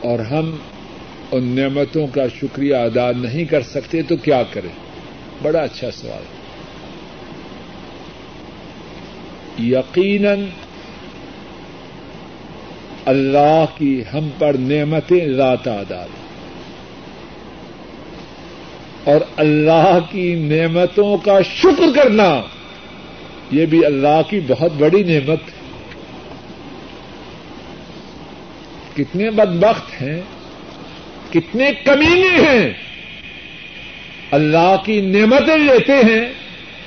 اور ہم ان نعمتوں کا شکریہ ادا نہیں کر سکتے تو کیا کریں؟ بڑا اچھا سوال ہے۔ یقیناً اللہ کی ہم پر نعمتیں ذات آداد اور اللہ کی نعمتوں کا شکر کرنا، یہ بھی اللہ کی بہت بڑی نعمت ہے۔ کتنے بدبخت ہیں، کتنے کمینے ہیں۔ اللہ کی نعمتیں لیتے ہیں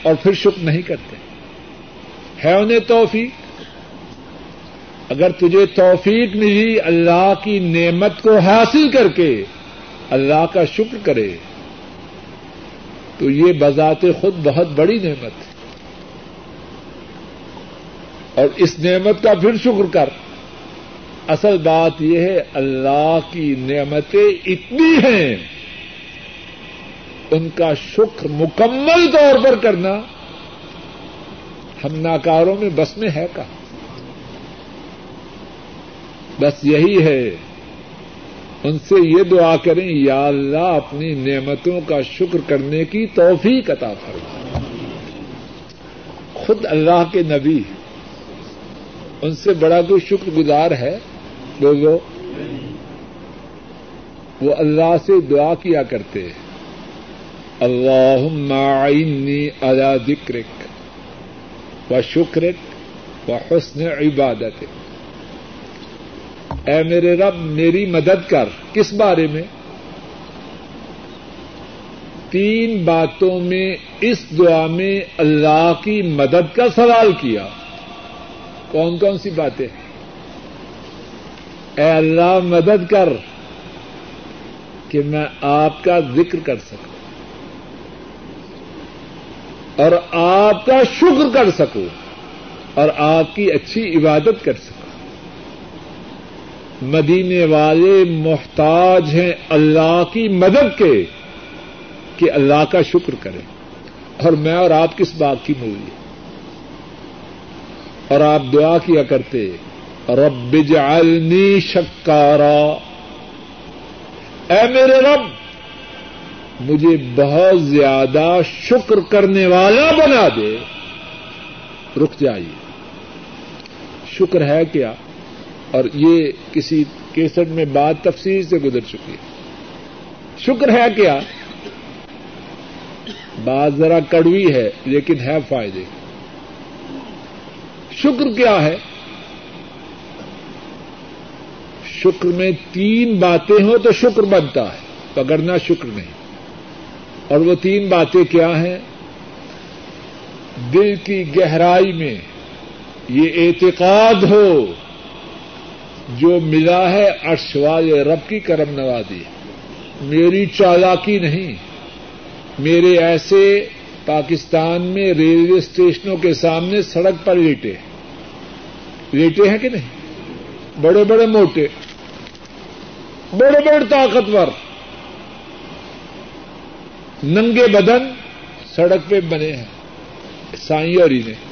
اور پھر شکر نہیں کرتے۔ ہے انہیں توفیق؟ اگر تجھے توفیق ملی، اللہ کی نعمت کو حاصل کر کے اللہ کا شکر کرے۔ تو یہ بذات خود بہت بڑی نعمت ہے۔ اور اس نعمت کا پھر شکر کر۔ اصل بات یہ ہے، اللہ کی نعمتیں اتنی ہیں۔ ان کا شکر مکمل طور پر کرنا ہم ناکاروں میں بس میں ہے کہاں؟ بس یہی ہے۔ ان سے یہ دعا کریں، یا اللہ اپنی نعمتوں کا شکر کرنے کی توفیق عطا فرما۔ خود اللہ کے نبی ان سے بڑا کوئی شکر گزار ہے؟ بولو وہ اللہ سے دعا کیا کرتے اللہ معینی علی ذکرک و شکرک و حسن عبادت اے میرے رب، میری مدد کر۔ کس بارے میں؟ تین باتوں میں اس دعا میں اللہ کی مدد کا سوال کیا۔ کون کون سی باتیں؟ اے اللہ، مدد کر کہ میں آپ کا ذکر کر سکوں اور آپ کا شکر کر سکوں اور آپ کی اچھی عبادت کر سکوں۔ مدینے والے محتاج ہیں اللہ کی مدد کے کہ اللہ کا شکر کریں۔ اور میں اور آپ کس بات کی مولی اور آپ دعا کیا کرتے؟ رب جعلنی شکارا۔ اے میرے رب، مجھے بہت زیادہ شکر کرنے والا بنا دے۔ رک جائیے۔ شکر ہے کیا؟ اور یہ کسی کیسٹ میں بات تفصیل سے گزر چکی ہے۔ شکر ہے کیا؟ بات ذرا کڑوی ہے، لیکن ہے فائدے۔ شکر کیا ہے؟ شکر میں تین باتیں ہوں تو شکر بنتا ہے، پکڑنا شکر نہیں۔ اور وہ تین باتیں کیا ہیں؟ دل کی گہرائی میں یہ اعتقاد ہو جو ملا ہے عرش والے رب کی کرم نوازی۔ میری چالاکی نہیں۔ میرے ایسے پاکستان میں ریلوے اسٹیشنوں کے سامنے سڑک پر لیٹے۔ لیٹے ہیں کہ نہیں؟ بڑے بڑے موٹے۔ بڑے بڑے طاقتور۔ ننگے بدن سڑک پہ بنے ہیں۔ سائی اور انہیں